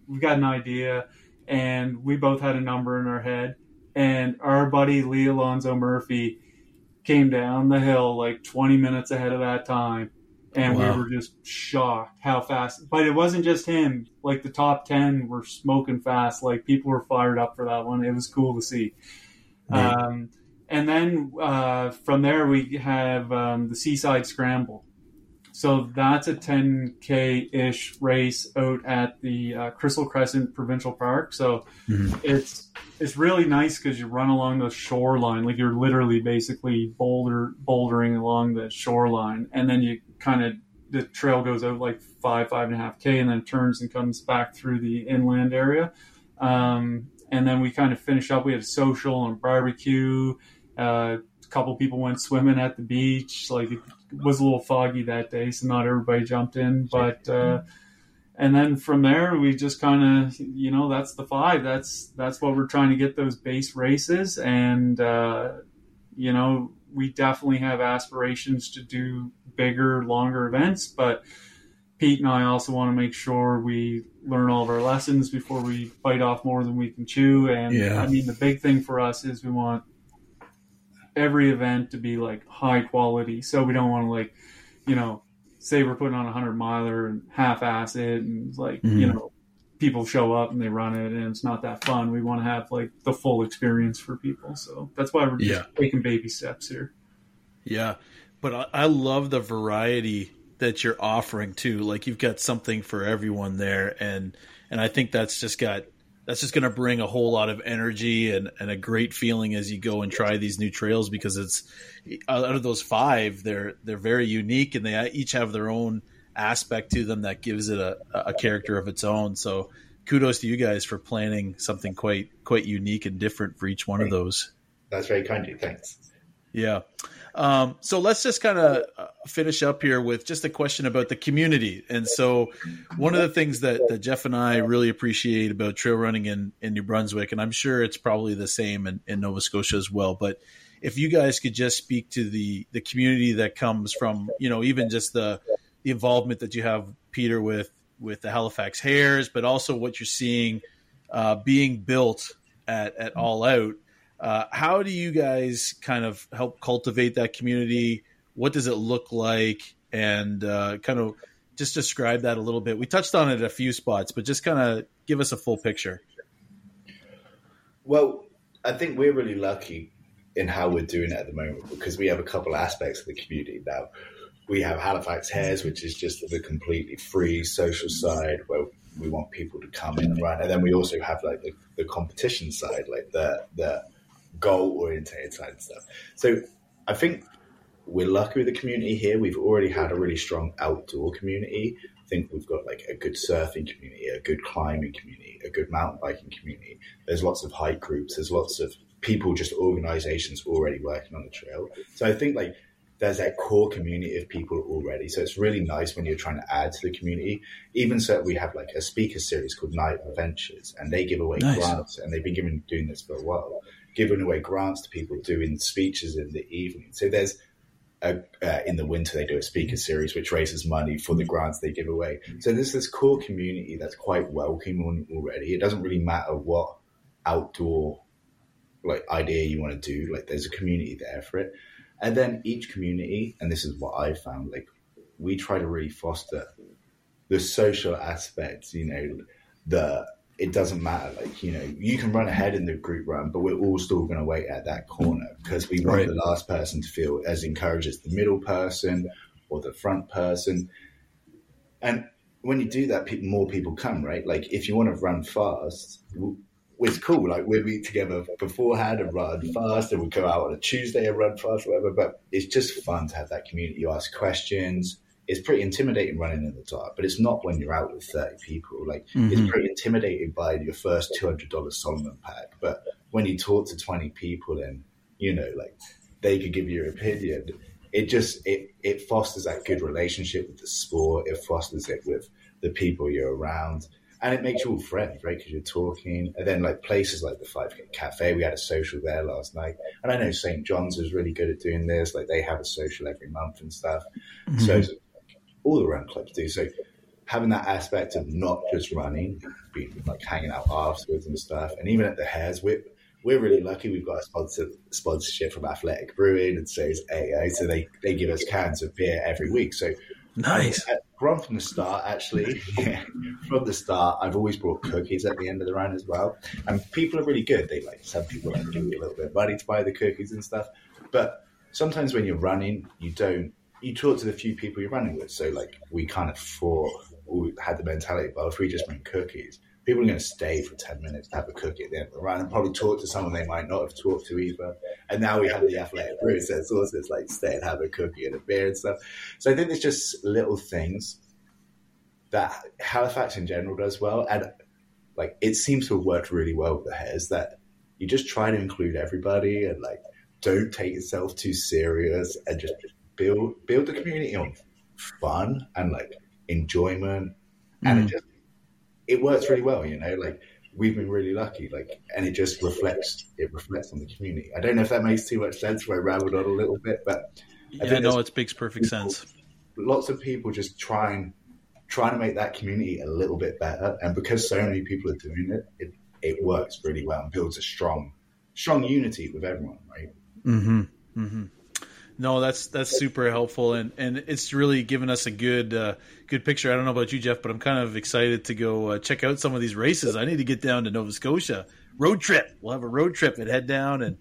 we've got an idea, and we both had a number in our head. And our buddy Lee Alonzo Murphy came down the hill like 20 minutes ahead of that time, and wow. we were just shocked how fast. But it wasn't just him; like the top 10 were smoking fast. Like people were fired up for that one. It was cool to see. Um, and then uh, from there, we have um, the Seaside Scramble. So that's a 10K ish race out at the uh, Crystal Crescent Provincial Park. So mm-hmm. it's it's really nice because you run along the shoreline, like you're literally basically boulder bouldering along the shoreline, and then you kind of the trail goes out like five five and a half k, and then turns and comes back through the inland area. Um, and then we kind of finish up. We had social and barbecue. Uh, a couple people went swimming at the beach. Like it was a little foggy that day, so not everybody jumped in. But uh, and then from there, we just kind of, you know, that's the five. That's that's what we're trying to get those base races, and uh, you know, we definitely have aspirations to do bigger, longer events, but Pete and I also want to make sure we learn all of our lessons before we bite off more than we can chew. And yeah. I mean, the big thing for us is we want every event to be like high quality. So we don't want to like, you know, say we're putting on a hundred miler and half ass it and like, mm-hmm. you know, people show up and they run it and it's not that fun. We want to have like the full experience for people. So that's why we're yeah. taking baby steps here. Yeah. But I, I love the variety that you're offering too. Like you've got something for everyone there, and and I think that's just got that's just going to bring a whole lot of energy and, and a great feeling as you go and try these new trails because it's out of those five they're they're very unique and they each have their own aspect to them that gives it a, a character of its own. So kudos to you guys for planning something quite quite unique and different for each one of those. That's very kind of you. Thanks. Yeah um, so let's just kind of uh, finish up here with just a question about the community. And so, one of the things that, that Geoff and I really appreciate about trail running in, in New Brunswick, and I'm sure it's probably the same in, in Nova Scotia as well, but if you guys could just speak to the the community that comes from, you know, even just the, the involvement that you have, Peter, with with the Halifax Hares, but also what you're seeing uh, being built at, at All Out uh, how do you guys kind of help cultivate that community? What does it look like? And uh, kind of just describe that a little bit. We touched on it a few spots, but just kind of give us a full picture. Well, I think we're really lucky in how we're doing it at the moment because we have a couple aspects of the community now. We have Halifax Hares, which is just the completely free social side where we want people to come in and run, and then we also have like the, the competition side, like the the goal orientated side stuff. So I think we're lucky with the community here. We've already had a really strong outdoor community. I think we've got like a good surfing community, a good climbing community, a good mountain biking community. There's lots of hike groups. There's lots of people, just organizations already working on the trail. So I think like there's that core community of people already. So it's really nice when you're trying to add to the community. Even so, we have like a speaker series called Night Adventures, and they give away nice. grants, and they've been giving doing this for a while giving away grants to people, doing speeches in the evening. So there's a, uh, in the winter they do a speaker series which raises money for the grants they give away. So there's this core community that's quite welcoming already. It doesn't really matter what outdoor like idea you want to do, like there's a community there for it. And then each community, and this is what I found, like we try to really foster the social aspects, you know, the it doesn't matter. Like, you know, you can run ahead in the group run, but we're all still going to wait at that corner because we want right. the last person to feel as encouraged as the middle person or the front person. And when you do that, people, more people come, right? Like, if you want to run fast, it's cool. Like, we'll meet together beforehand and run fast, and we'll go out on a Tuesday and run fast, whatever. But it's just fun to have that community. You ask questions it's pretty intimidating running in the dark, but it's not when you're out with 30 people. Like, mm-hmm. it's pretty intimidating by your first $200 Salomon pack. But when you talk to 20 people and, you know, like they could give you your opinion, it just, it, it fosters that good relationship with the sport. It fosters it with the people you're around. And it makes you all friends, right? Because you're talking. And then, like places like the 5K Cafe, we had a social there last night. And I know St. John's is really good at doing this. Like they have a social every month and stuff. Mm-hmm. So all the run clubs do. So having that aspect of not just running, being like hanging out afterwards and stuff, and even at the Hares, we're we're really lucky. We've got a sponsor, sponsorship from Athletic Brewing and so is AA, so they they give us cans of beer every week. So nice. From from the start, actually, *laughs* from the start, I've always brought cookies at the end of the run as well, and people are really good. They like some people like give you a little bit of money to buy the cookies and stuff, but sometimes when you're running, you don't you talk to the few people you're running with. So like we kind of thought, we had the mentality, well, if we just bring cookies, people are going to stay for 10 minutes to have a cookie at the end of the run and probably talk to someone they might not have talked to either. And now we have the athletic brew, so it's also it's like stay and have a cookie and a beer and stuff. So I think there's just little things that Halifax in general does well. And like it seems to have worked really well with the Hares that you just try to include everybody and like don't take yourself too serious and just build build the community on fun and like enjoyment, mm. and it mm. just it works really well. You know, like we've been really lucky, like, and it just reflects it reflects on the community. I don't know if that makes too much sense. Where I rambled on a little bit, but I yeah, no, it makes perfect people, sense. Lots of people just try and trying to make that community a little bit better, and because so many people are doing it, it it works really well and builds a strong strong unity with everyone, right? Mm-hmm. Mm-hmm. No, that's that's super helpful, and, and it's really given us a good uh, good picture. I don't know about you, Geoff, but I'm kind of excited to go uh, check out some of these races. I need to get down to Nova Scotia road trip. We'll have a road trip and head down and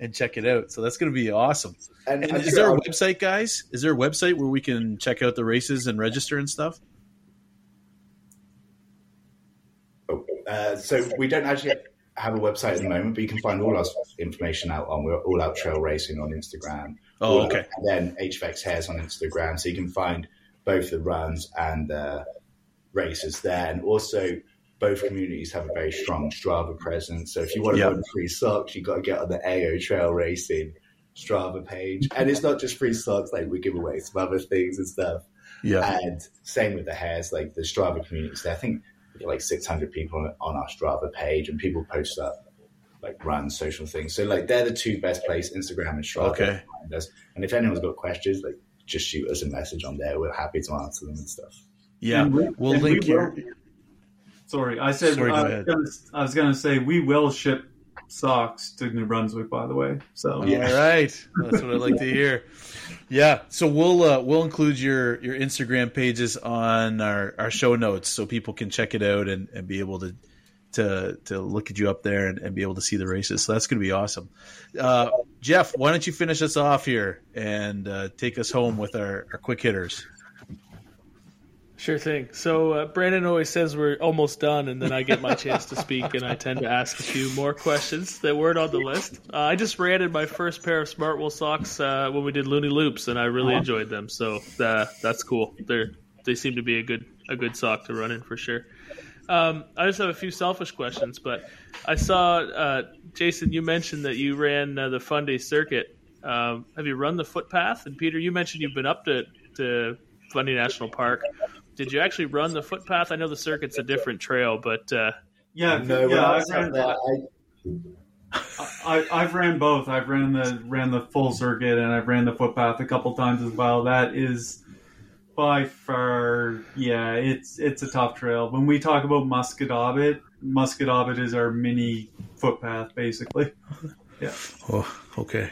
and check it out. So that's going to be awesome. And, and is there a website, guys? Is there a website where we can check out the races and register and stuff? Oh, uh, so we don't actually have a website at the moment, but you can find all our information out on we're all out trail racing on Instagram. Oh, okay. And then HFX Hares on Instagram, so you can find both the runs and the races there, and also both communities have a very strong Strava presence. So if you want to yep. run free socks, you've got to get on the AO Trail Racing Strava page, and it's not just free socks; like we give away some other things and stuff. Yeah. And same with the Hares, like the Strava communities. There, I think we get like 600 people on our Strava page, and people post up like run social things. So like they're the two best places, Instagram and Strava. Okay. And if anyone's got questions, like just shoot us a message on there. We're happy to answer them and stuff. Yeah, we, will link we your. Sorry, I said Sorry, I, was gonna, I was going to say we will ship socks to New Brunswick. By the way, so yeah. all right, that's what I like to hear. Yeah, so we'll uh, we'll include your your Instagram pages on our, our show notes so people can check it out and, and be able to to to look at you up there and, and be able to see the races. So that's going to be awesome. Uh, Geoff, why don't you finish us off here and uh, take us home with our, our quick hitters? Sure thing. So uh, Brandon always says we're almost done, and then I get my chance to speak, and I tend to ask a few more questions that weren't on the list. Uh, I just ran in my first pair of Smartwool socks uh, when we did Looney Loops, and I really enjoyed them. So uh, that's cool. They they seem to be a good a good sock to run in for sure. Um, I just have a few selfish questions, but I saw uh, Jason. You mentioned that you ran uh, the Fundy circuit. Um, have you run the footpath? And Peter, you mentioned you've been up to to Fundy National Park. Did you actually run the footpath? I know the circuit's a different trail, but uh, yeah, no, yeah, I've ran, I, I've ran both. I've ran the ran the full circuit and I've ran the footpath a couple times as well. That is by far, yeah, it's it's a tough trail. When we talk about Musquodoboit, Musquodoboit is our mini footpath, basically. *laughs* Yeah. Oh, okay.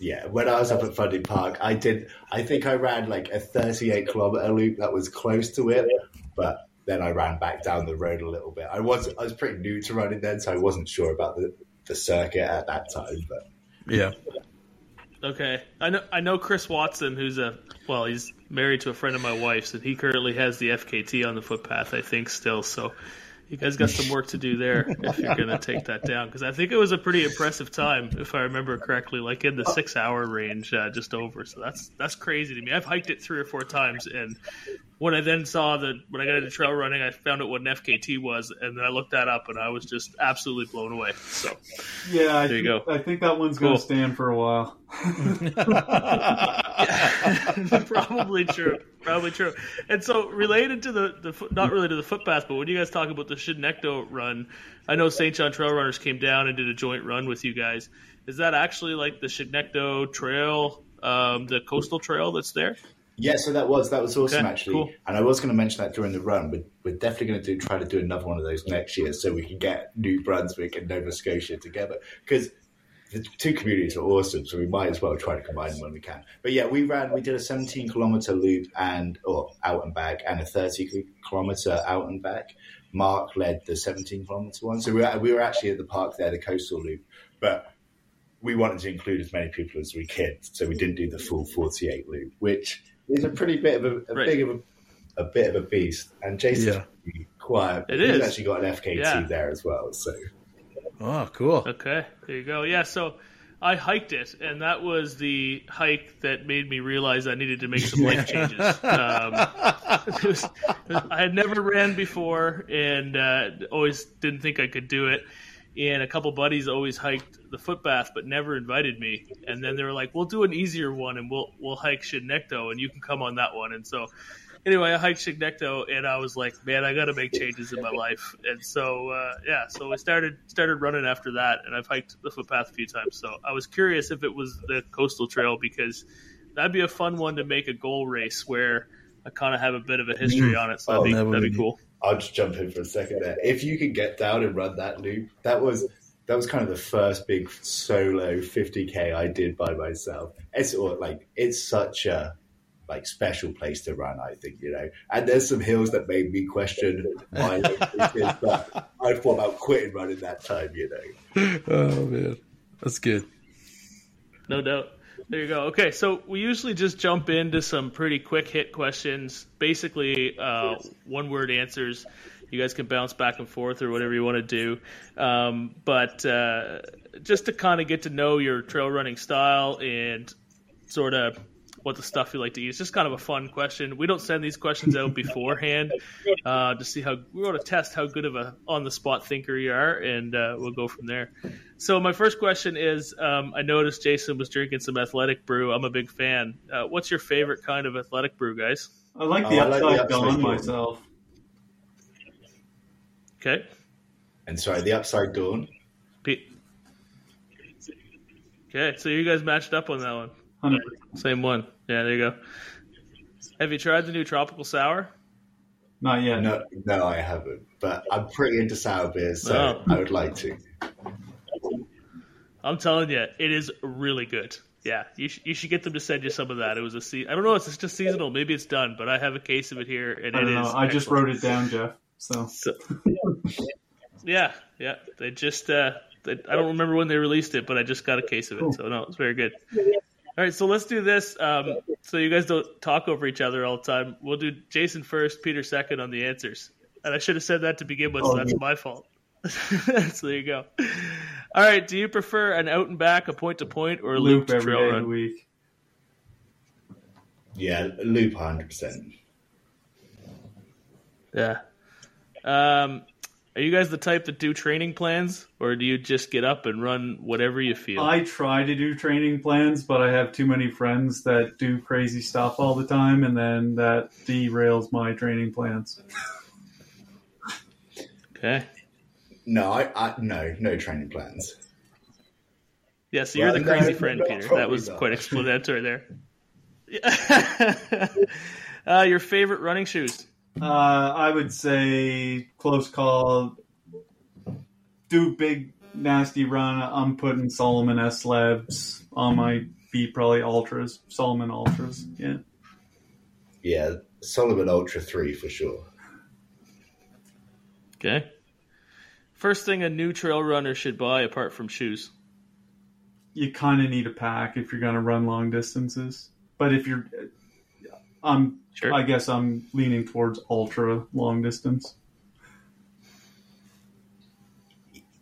Yeah, when I was up at Fundy Park, I did. I think I ran like a 38 kilometer loop that was close to it, but then I ran back down the road a little bit. I was I was pretty new to running then, so I wasn't sure about the, the circuit at that time. But Yeah. Okay, I know I know Chris Watson, who's a well, he's married to a friend of my wife's, and he currently has the FKT on the footpath, I think, still. So you guys got some work to do there if you're *laughs* going to take that down, because I think it was a pretty impressive time, if I remember correctly, like in the six hour range, uh, just over. So that's that's crazy to me. I've hiked it three or four times, and when I then saw that when I got into trail running, I found out what an FKT was, and then I looked that up, and I was just absolutely blown away. So Yeah, I There you think, go. I think that one's going to stand for a while. *laughs* *laughs* probably true. Probably true. And so, related to the, the foot- not related to the footpath, but when you guys talk about the Chignecto run, I know Saint John Trail Runners came down and did a joint run with you guys. Is that actually like the Chignecto Trail, um, the coastal trail that's there? Yeah, so that was that was awesome Okay, actually. cool. And I was going to mention that during the run. We're, we're definitely going to do try to do another one of those next year, so we can get New Brunswick and Nova Scotia together because the two communities are awesome, so we might as well try to combine them when we can. But yeah, we ran, we did a 17 kilometer loop and or out and back, and a 30 kilometer out and back. Mark led the 17 kilometer one, so we were, we were actually at the park there, the coastal loop, but we wanted to include as many people as we could, so we didn't do the full 48 loop, which is a pretty bit of a, a Right. big of a, a bit of a beast. And Jason's Yeah. quiet. It He's is. actually got an FKT Yeah. there as well, so. Oh, cool. Okay, there you go. Yeah, so I hiked it, and that was the hike that made me realize I needed to make some life *laughs* changes. Um, *laughs* was- I had never ran before, and uh, always didn't think I could do it. And a couple buddies always hiked the footpath, but never invited me. And then they were like, "We'll do an easier one, and we'll we'll hike Chignecto, and you can come on that one." And so anyway, I hiked Chignecto, and I was like, man, I got to make changes in my life. And so, uh, yeah, so I started started running after that, and I've hiked the footpath a few times. So I was curious if it was the coastal trail because that'd be a fun one to make a goal race where I kind of have a bit of a history on it. So that'd, Oh, be, that that'd be be- cool. I'll just jump in for a second there. If you could get down and run that loop, that was that was kind of the first big solo 50k I did by myself. It's or like it's such a like special place to run, I think you know. And there's some hills that made me question my. it is, but I thought about quitting running that time, you know. Oh man, that's good. No doubt. There you go. Okay, so we usually just jump into some pretty quick hit questions, basically uh, one word answers. You guys can bounce back and forth or whatever you want to do. Um, but uh, just to kind of get to know your trail running style and sort of what the stuff you like to eat. It's just kind of a fun question. We don't send these questions out beforehand uh, to see how we want to test how good of a on the spot thinker you are, and uh, we'll go from there. So my first question is: um, I noticed Jason was drinking some athletic brew. I'm a big fan. Uh, what's your favorite kind of athletic brew, guys? I like Oh, the I like the upside upside dawn dawn. myself. Okay, And sorry, the upside dawn. Pete. Okay, so you guys matched up on that one. 100%. Same one. Yeah, there you go. Have you tried the new tropical sour? Not yet. No, no, I haven't. But I'm pretty into sour beers, so Oh. I would like to. I'm telling you, it is really good. Yeah, you, sh- you should get them to send you some of that. It was a se- I don't know, it's just seasonal. Maybe it's done, but I have a case of it here, and I it don't know. is I just wrote it down, Geoff. So So, yeah, yeah. They just uh, they, I don't remember when they released it, but I just got a case of it. So no, it's very good. All right, so let's do this. Um, so you guys don't talk over each other all the time. We'll do Jason first, Peter second on the answers. And I should have said that to begin with, so that's yeah. my fault. *laughs* so there you go. All right, do you prefer an out and back, a point to point, or a loop loop every trail day of the run? week. Yeah, loop 100%. Yeah. Um, are you guys the type that do training plans, or do you just get up and run whatever you feel? I try to do training plans, but I have too many friends that do crazy stuff all the time, and then that derails my training plans. okay. No, I, I no, no training plans. Yeah, so you're Well, the crazy no, friend, no, Peter. That was not. quite explanatory there. *laughs* Uh, your favorite running shoes? Uh, I would say close call. Do big nasty run, I'm putting Salomon S Labs on my beat, probably Ultras. Salomon Ultras, yeah. Yeah, Salomon Ultra 3 for sure. Okay. First thing a new trail runner should buy apart from shoes. You kind of need a pack if you're going to run long distances. But if you're, I'm, Sure. I guess I'm leaning towards ultra long distance.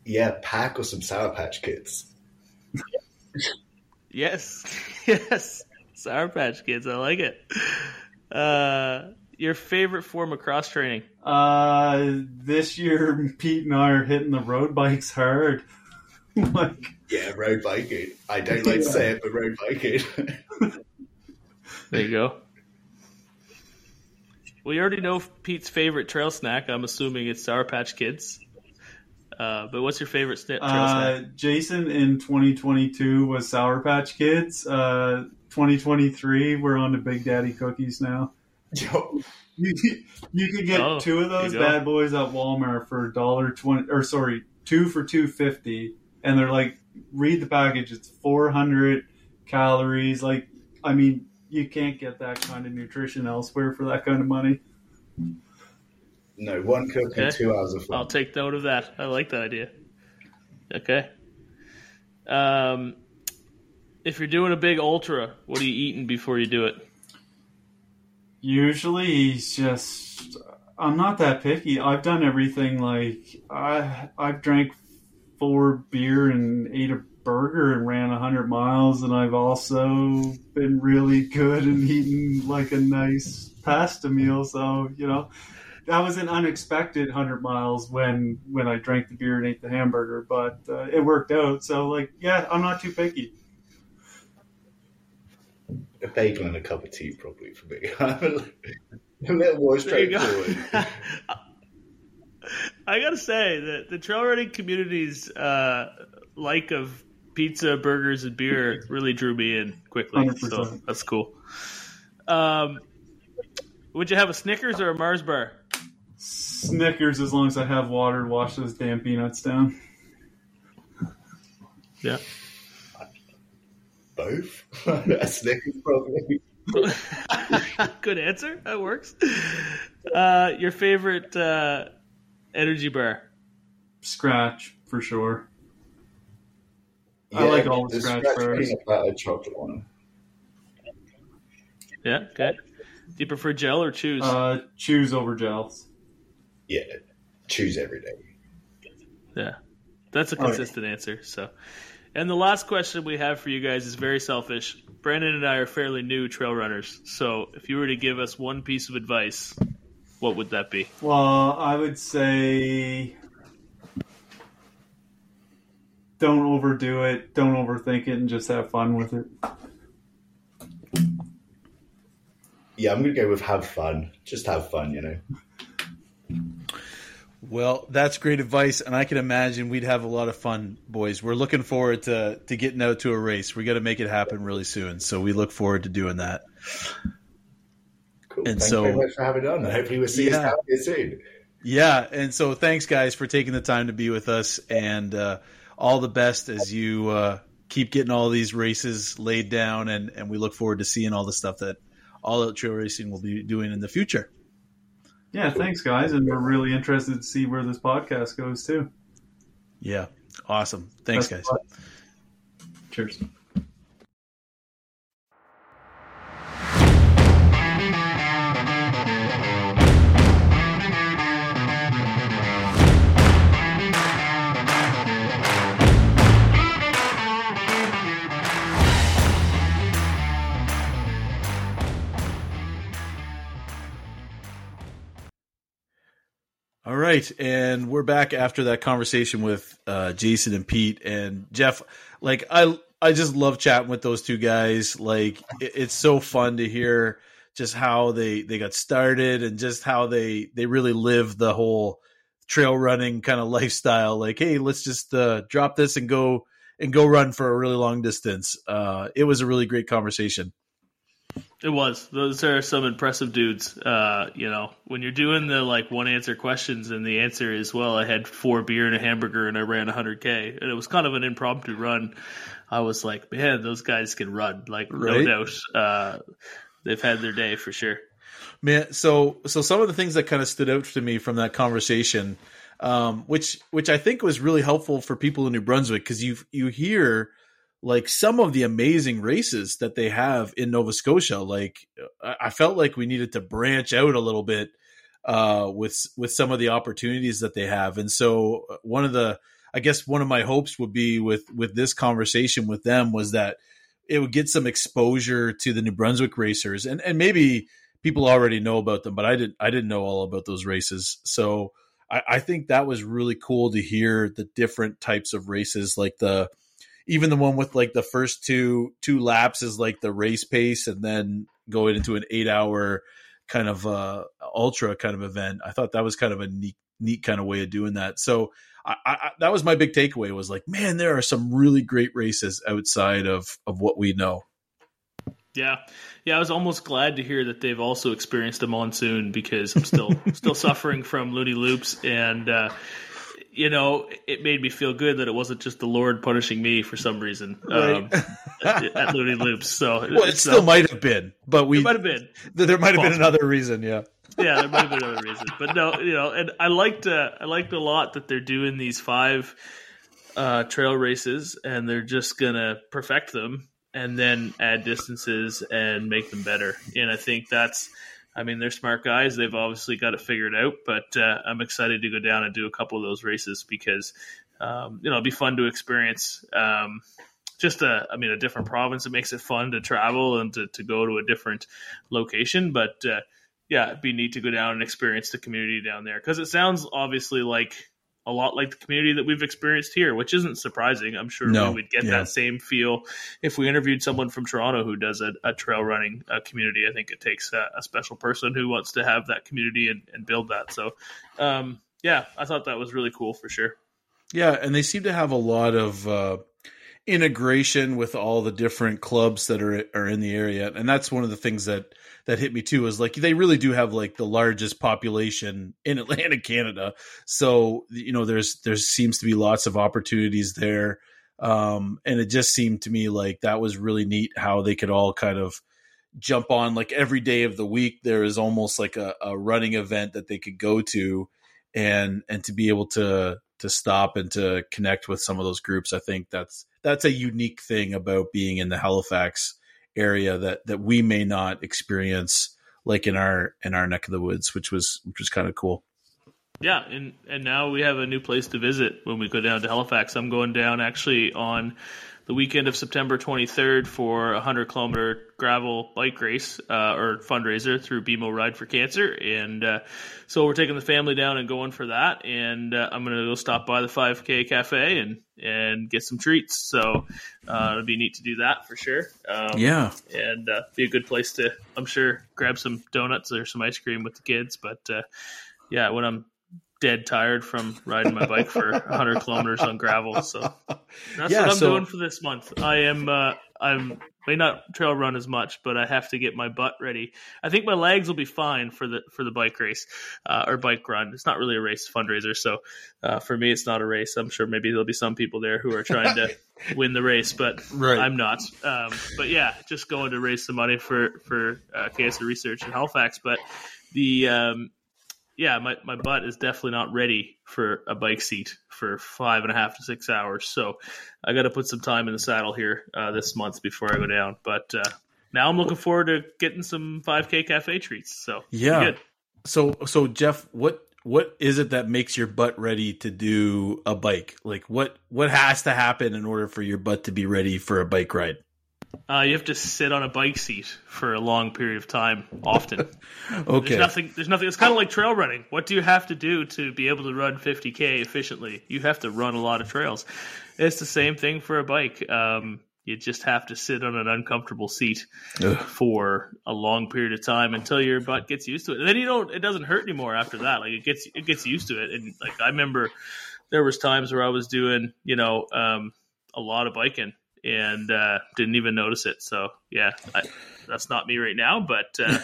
Yeah, pack or some Sour Patch Kids. *laughs* Yes. *laughs* yes. Sour Patch Kids. I like it. Uh, your favorite form of cross training? Uh, this year, *laughs* Pete and I are hitting the road bikes hard. like, Yeah, road biking. I don't like to say it, but road biking. There you go. We already know Pete's favorite trail snack. I'm assuming it's Sour Patch Kids. Uh, but what's your favorite sna- trail uh, snack? Jason in 2022 was Sour Patch Kids. Uh, 2023, we're on to Big Daddy cookies now. *laughs* Yo, You, you can get Oh, two of those bad boys at Walmart for a dollar twenty, or sorry, two for two fifty, and they're like, read the package. It's 400 calories. Like, I mean, you can't get that kind of nutrition elsewhere for that kind of money. no, one cook and two hours of I'll take note of that. I like that idea. Okay. Um, if you're doing a big ultra, what are you eating before you do it? Usually, he's just. I'm not that picky. I've done everything. Like I, I've drank four beer and ate a burger and ran hundred miles, and I've also been really good and eaten like a nice pasta meal. So you know, that was an unexpected hundred miles when when I drank the beer and ate the hamburger, but uh, it worked out. So like, yeah, I'm not too picky. A bagel and a cup of tea, probably for me. *laughs* a little more There you go. straightforward. *laughs* I gotta say that the trail running community's uh, like of pizza, burgers, and beer *laughs* really drew me in quickly. So 100%. that's cool. Um, would you have a Snickers or a Mars bar? Snickers, as long as I have water to wash those damn peanuts down. Yeah. Both? *laughs* a Snickers, probably. *laughs* Good answer. That works. Uh, your favorite uh, energy bar? Skratch for sure. I like all the Skratch bars. peanut butter chocolate one. Yeah. good. Do you prefer gel or chews? Uh, choose over gels. Yeah, choose every day. Yeah, that's a yeah. consistent answer. So, and the last question we have for you guys is very selfish. Brandon and I are fairly new trail runners, so if you were to give us one piece of advice, what would that be? Well, I would say don't overdo it, don't overthink it, and just have fun with it. Yeah, I'm gonna go with have fun. Just have fun, you know. Well, that's great advice, and I can imagine we'd have a lot of fun, boys. We're looking forward to to getting out to a race. We got to make it happen really soon, so we look forward to doing that. Cool. And Thanks so- very much for having it on. Hopefully, we'll see you Yeah. down here soon. Yeah, and so thanks, guys, for taking the time to be with us, and uh, all the best as you uh, keep getting all these races laid down, and and we look forward to seeing all the stuff that All Out Trail Racing will be doing in the future. Yeah, thanks, guys, and we're really interested to see where this podcast goes too. Yeah, awesome. Thanks, guys. Cheers. All right, and we're back after that conversation with uh, Jason and Pete and Geoff. Like I, I just love chatting with those two guys. Like it, it's so fun to hear just how they they got started and just how they they really live the whole trail running kind of lifestyle. Like, hey, let's just uh, drop this and go and go run for a really long distance. Uh, it was a really great conversation. It was. Those are some impressive dudes. Uh, you know, when you're doing the like one answer questions and the answer is, well, I had four beer and a hamburger and I ran 100k, and it was kind of an impromptu run. I was like, man, those guys can run. Like, right? no doubt, uh, they've had their day for sure. Man, so so some of the things that kind of stood out to me from that conversation, um, which which I think was really helpful for people in New Brunswick because you you hear like some of the amazing races that they have in Nova Scotia. Like I felt like we needed to branch out a little bit uh, with with some of the opportunities that they have. And so uh, one of the I guess one of my hopes would be with with this conversation with them was that it would get some exposure to the New Brunswick racers and and maybe people already know about them, but I didn't I didn't know all about those races. So I, I think that was really cool to hear the different types of races like the even the one with like the first two two laps is like the race pace and then going into an eight hour kind of uh ultra kind of event. I thought that was kind of a neat neat kind of way of doing that. So I, I, that was my big takeaway was like man there are some really great races outside of of what we know. Yeah. Yeah i was almost glad to hear that they've also experienced a monsoon because i'm still *laughs* still suffering from Looney Loops and uh you know, it made me feel good that it wasn't just the Lord punishing me for some reason *laughs* right. um, at, at Looney Loops. So, well, it still might have been, but we might have been. There might have been another reason, yeah. *laughs* yeah, there might have been another reason, but no, you know, and I liked uh, I liked a lot that they're doing these five uh, trail races, and they're just gonna perfect them and then add distances and make them better. And I think that's I mean, they're smart guys. They've obviously got it figured out, but uh, I'm excited to go down and do a couple of those races because, um, you know, it'll be fun to experience. Um, just a, I mean, a different province. It makes it fun to travel and to, to go to a different location. But uh, yeah, it'd be neat to go down and experience the community down there because it sounds obviously like a lot like the community that we've experienced here, which isn't surprising. I'm sure no, we would get yeah. that same feel if we interviewed someone from Toronto who does a, a trail running uh, community. I think it takes a, a, special person who wants to have that community and, and build that. So, um, yeah, I thought that was really cool for sure. Yeah, and they seem to have a lot of uh, integration with all the different clubs that are are in the area, and that's one of the things that that hit me too is like they really do have like the largest population in Atlantic *laughs* Canada. So you know there's there seems to be lots of opportunities there. Um, and it just seemed to me like that was really neat how they could all kind of jump on like every day of the week there is almost like a, a running event that they could go to and and to be able to to stop and to connect with some of those groups i think that's that's a unique thing about being in the halifax area that that we may not experience like in our in our neck of the woods, which was which was kind of cool. Yeah, and and now we have a new place to visit when we go down to Halifax. I'm going down actually on the weekend of September 23rd for a 100 kilometer gravel bike race uh, or fundraiser through BMO Ride for Cancer. And uh, so we're taking the family down and going for that. And uh, I'm going to go stop by the 5K Cafe and, and get some treats. So uh, it'll be neat to do that for sure. Um, yeah. And uh, be a good place to, I'm sure, grab some donuts or some ice cream with the kids. But uh, yeah, when I'm dead tired from riding my bike for 100 kilometers on gravel. So *laughs* that's yeah, what I'm so, doing for this month. I am uh, I'm may not trail run as much, but I have to get my butt ready. I think my legs will be fine for the for the bike race uh, or bike run. It's not really a race fundraiser, so uh, for me, it's not a race. I'm sure maybe there'll be some people there who are trying to *laughs* win the race, but right. I'm not. Um, but yeah, just going to raise some money for for uh, cancer research in Halifax, but the um, yeah, my, my butt is definitely not ready for a bike seat for five and a half to six hours. So I got to put some time in the saddle here uh, this month before I go down. But uh, now I'm looking forward to getting some 5K cafe treats. So yeah. So so Geoff, what what is it that makes your butt ready to do a bike? Like what what has to happen in order for your butt to be ready for a bike ride? Uh, you have to sit on a bike seat for a long period of time, often. *laughs* okay. There's nothing. There's nothing. It's kind of like trail running. What do you have to do to be able to run 50k efficiently? You have to run a lot of trails. It's the same thing for a bike. Um, you just have to sit on an uncomfortable seat Ugh. for a long period of time until your butt gets used to it. And then you don't. It doesn't hurt anymore after that. Like it gets it gets used to it. And like I remember, there was times where I was doing, you know, um, a lot of biking and uh, didn't even notice it. So yeah, I, that's not me right now, but uh,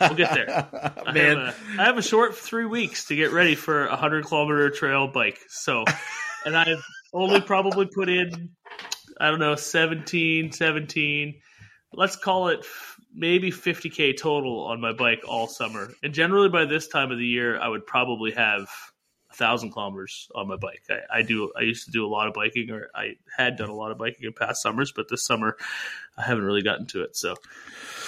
we'll get there. *laughs* I Man. have, a, I have a short three weeks to get ready for a hundred kilometer trail bike. So, and I've only probably put in, I don't know, 17, 17, let's call it maybe 50k total on my bike all summer. And generally by this time of the year, I would probably have thousand kilometers on my bike. I, I do. I used to do a lot of biking, or I had done a lot of biking in past summers, but this summer I haven't really gotten to it. So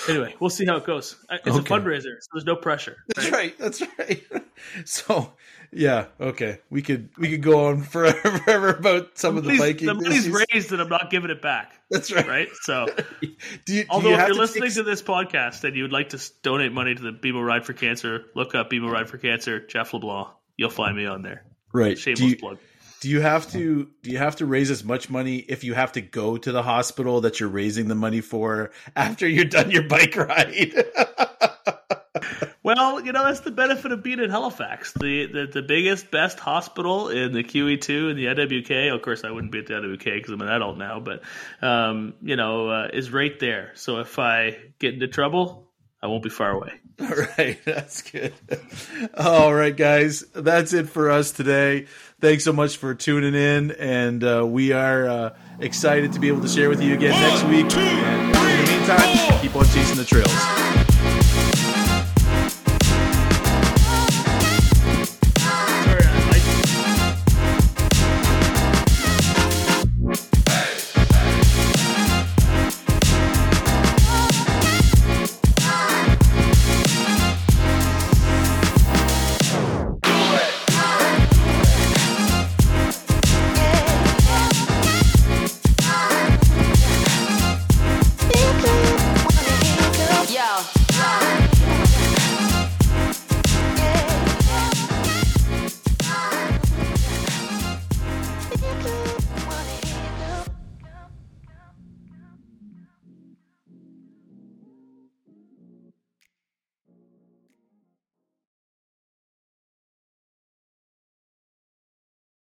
anyway, we'll see how it goes. It's Okay. a fundraiser, so there's no pressure. That's right. That's right. *laughs* So, yeah, okay. We could we could go on forever, *laughs* forever about some of the Money's- biking. the money's raised, and I'm not giving it back. That's right. Right. So, *laughs* Do you, do although you if you're to listening take- to this podcast and you would like to donate money to the BMO Ride for Cancer, look up BMO Ride for Cancer, Geoff Leblanc. You'll find me on there. right? Shameless Do you, plug. do you have to do you have to raise as much money if you have to go to the hospital that you're raising the money for after you're done your bike ride? *laughs* Well, you know that's the benefit of being in Halifax, the the, the biggest, best hospital in the QE2 and the IWK. Of course, I wouldn't be at the IWK because I'm an adult now, but um, you know, uh, is right there. So if I get into trouble, I won't be far away. *laughs* All right, that's good. All right, guys, that's it for us today. Thanks so much for tuning in, and uh, we are uh, excited to be able to share with you again next week. And in the meantime, keep on chasing the trails.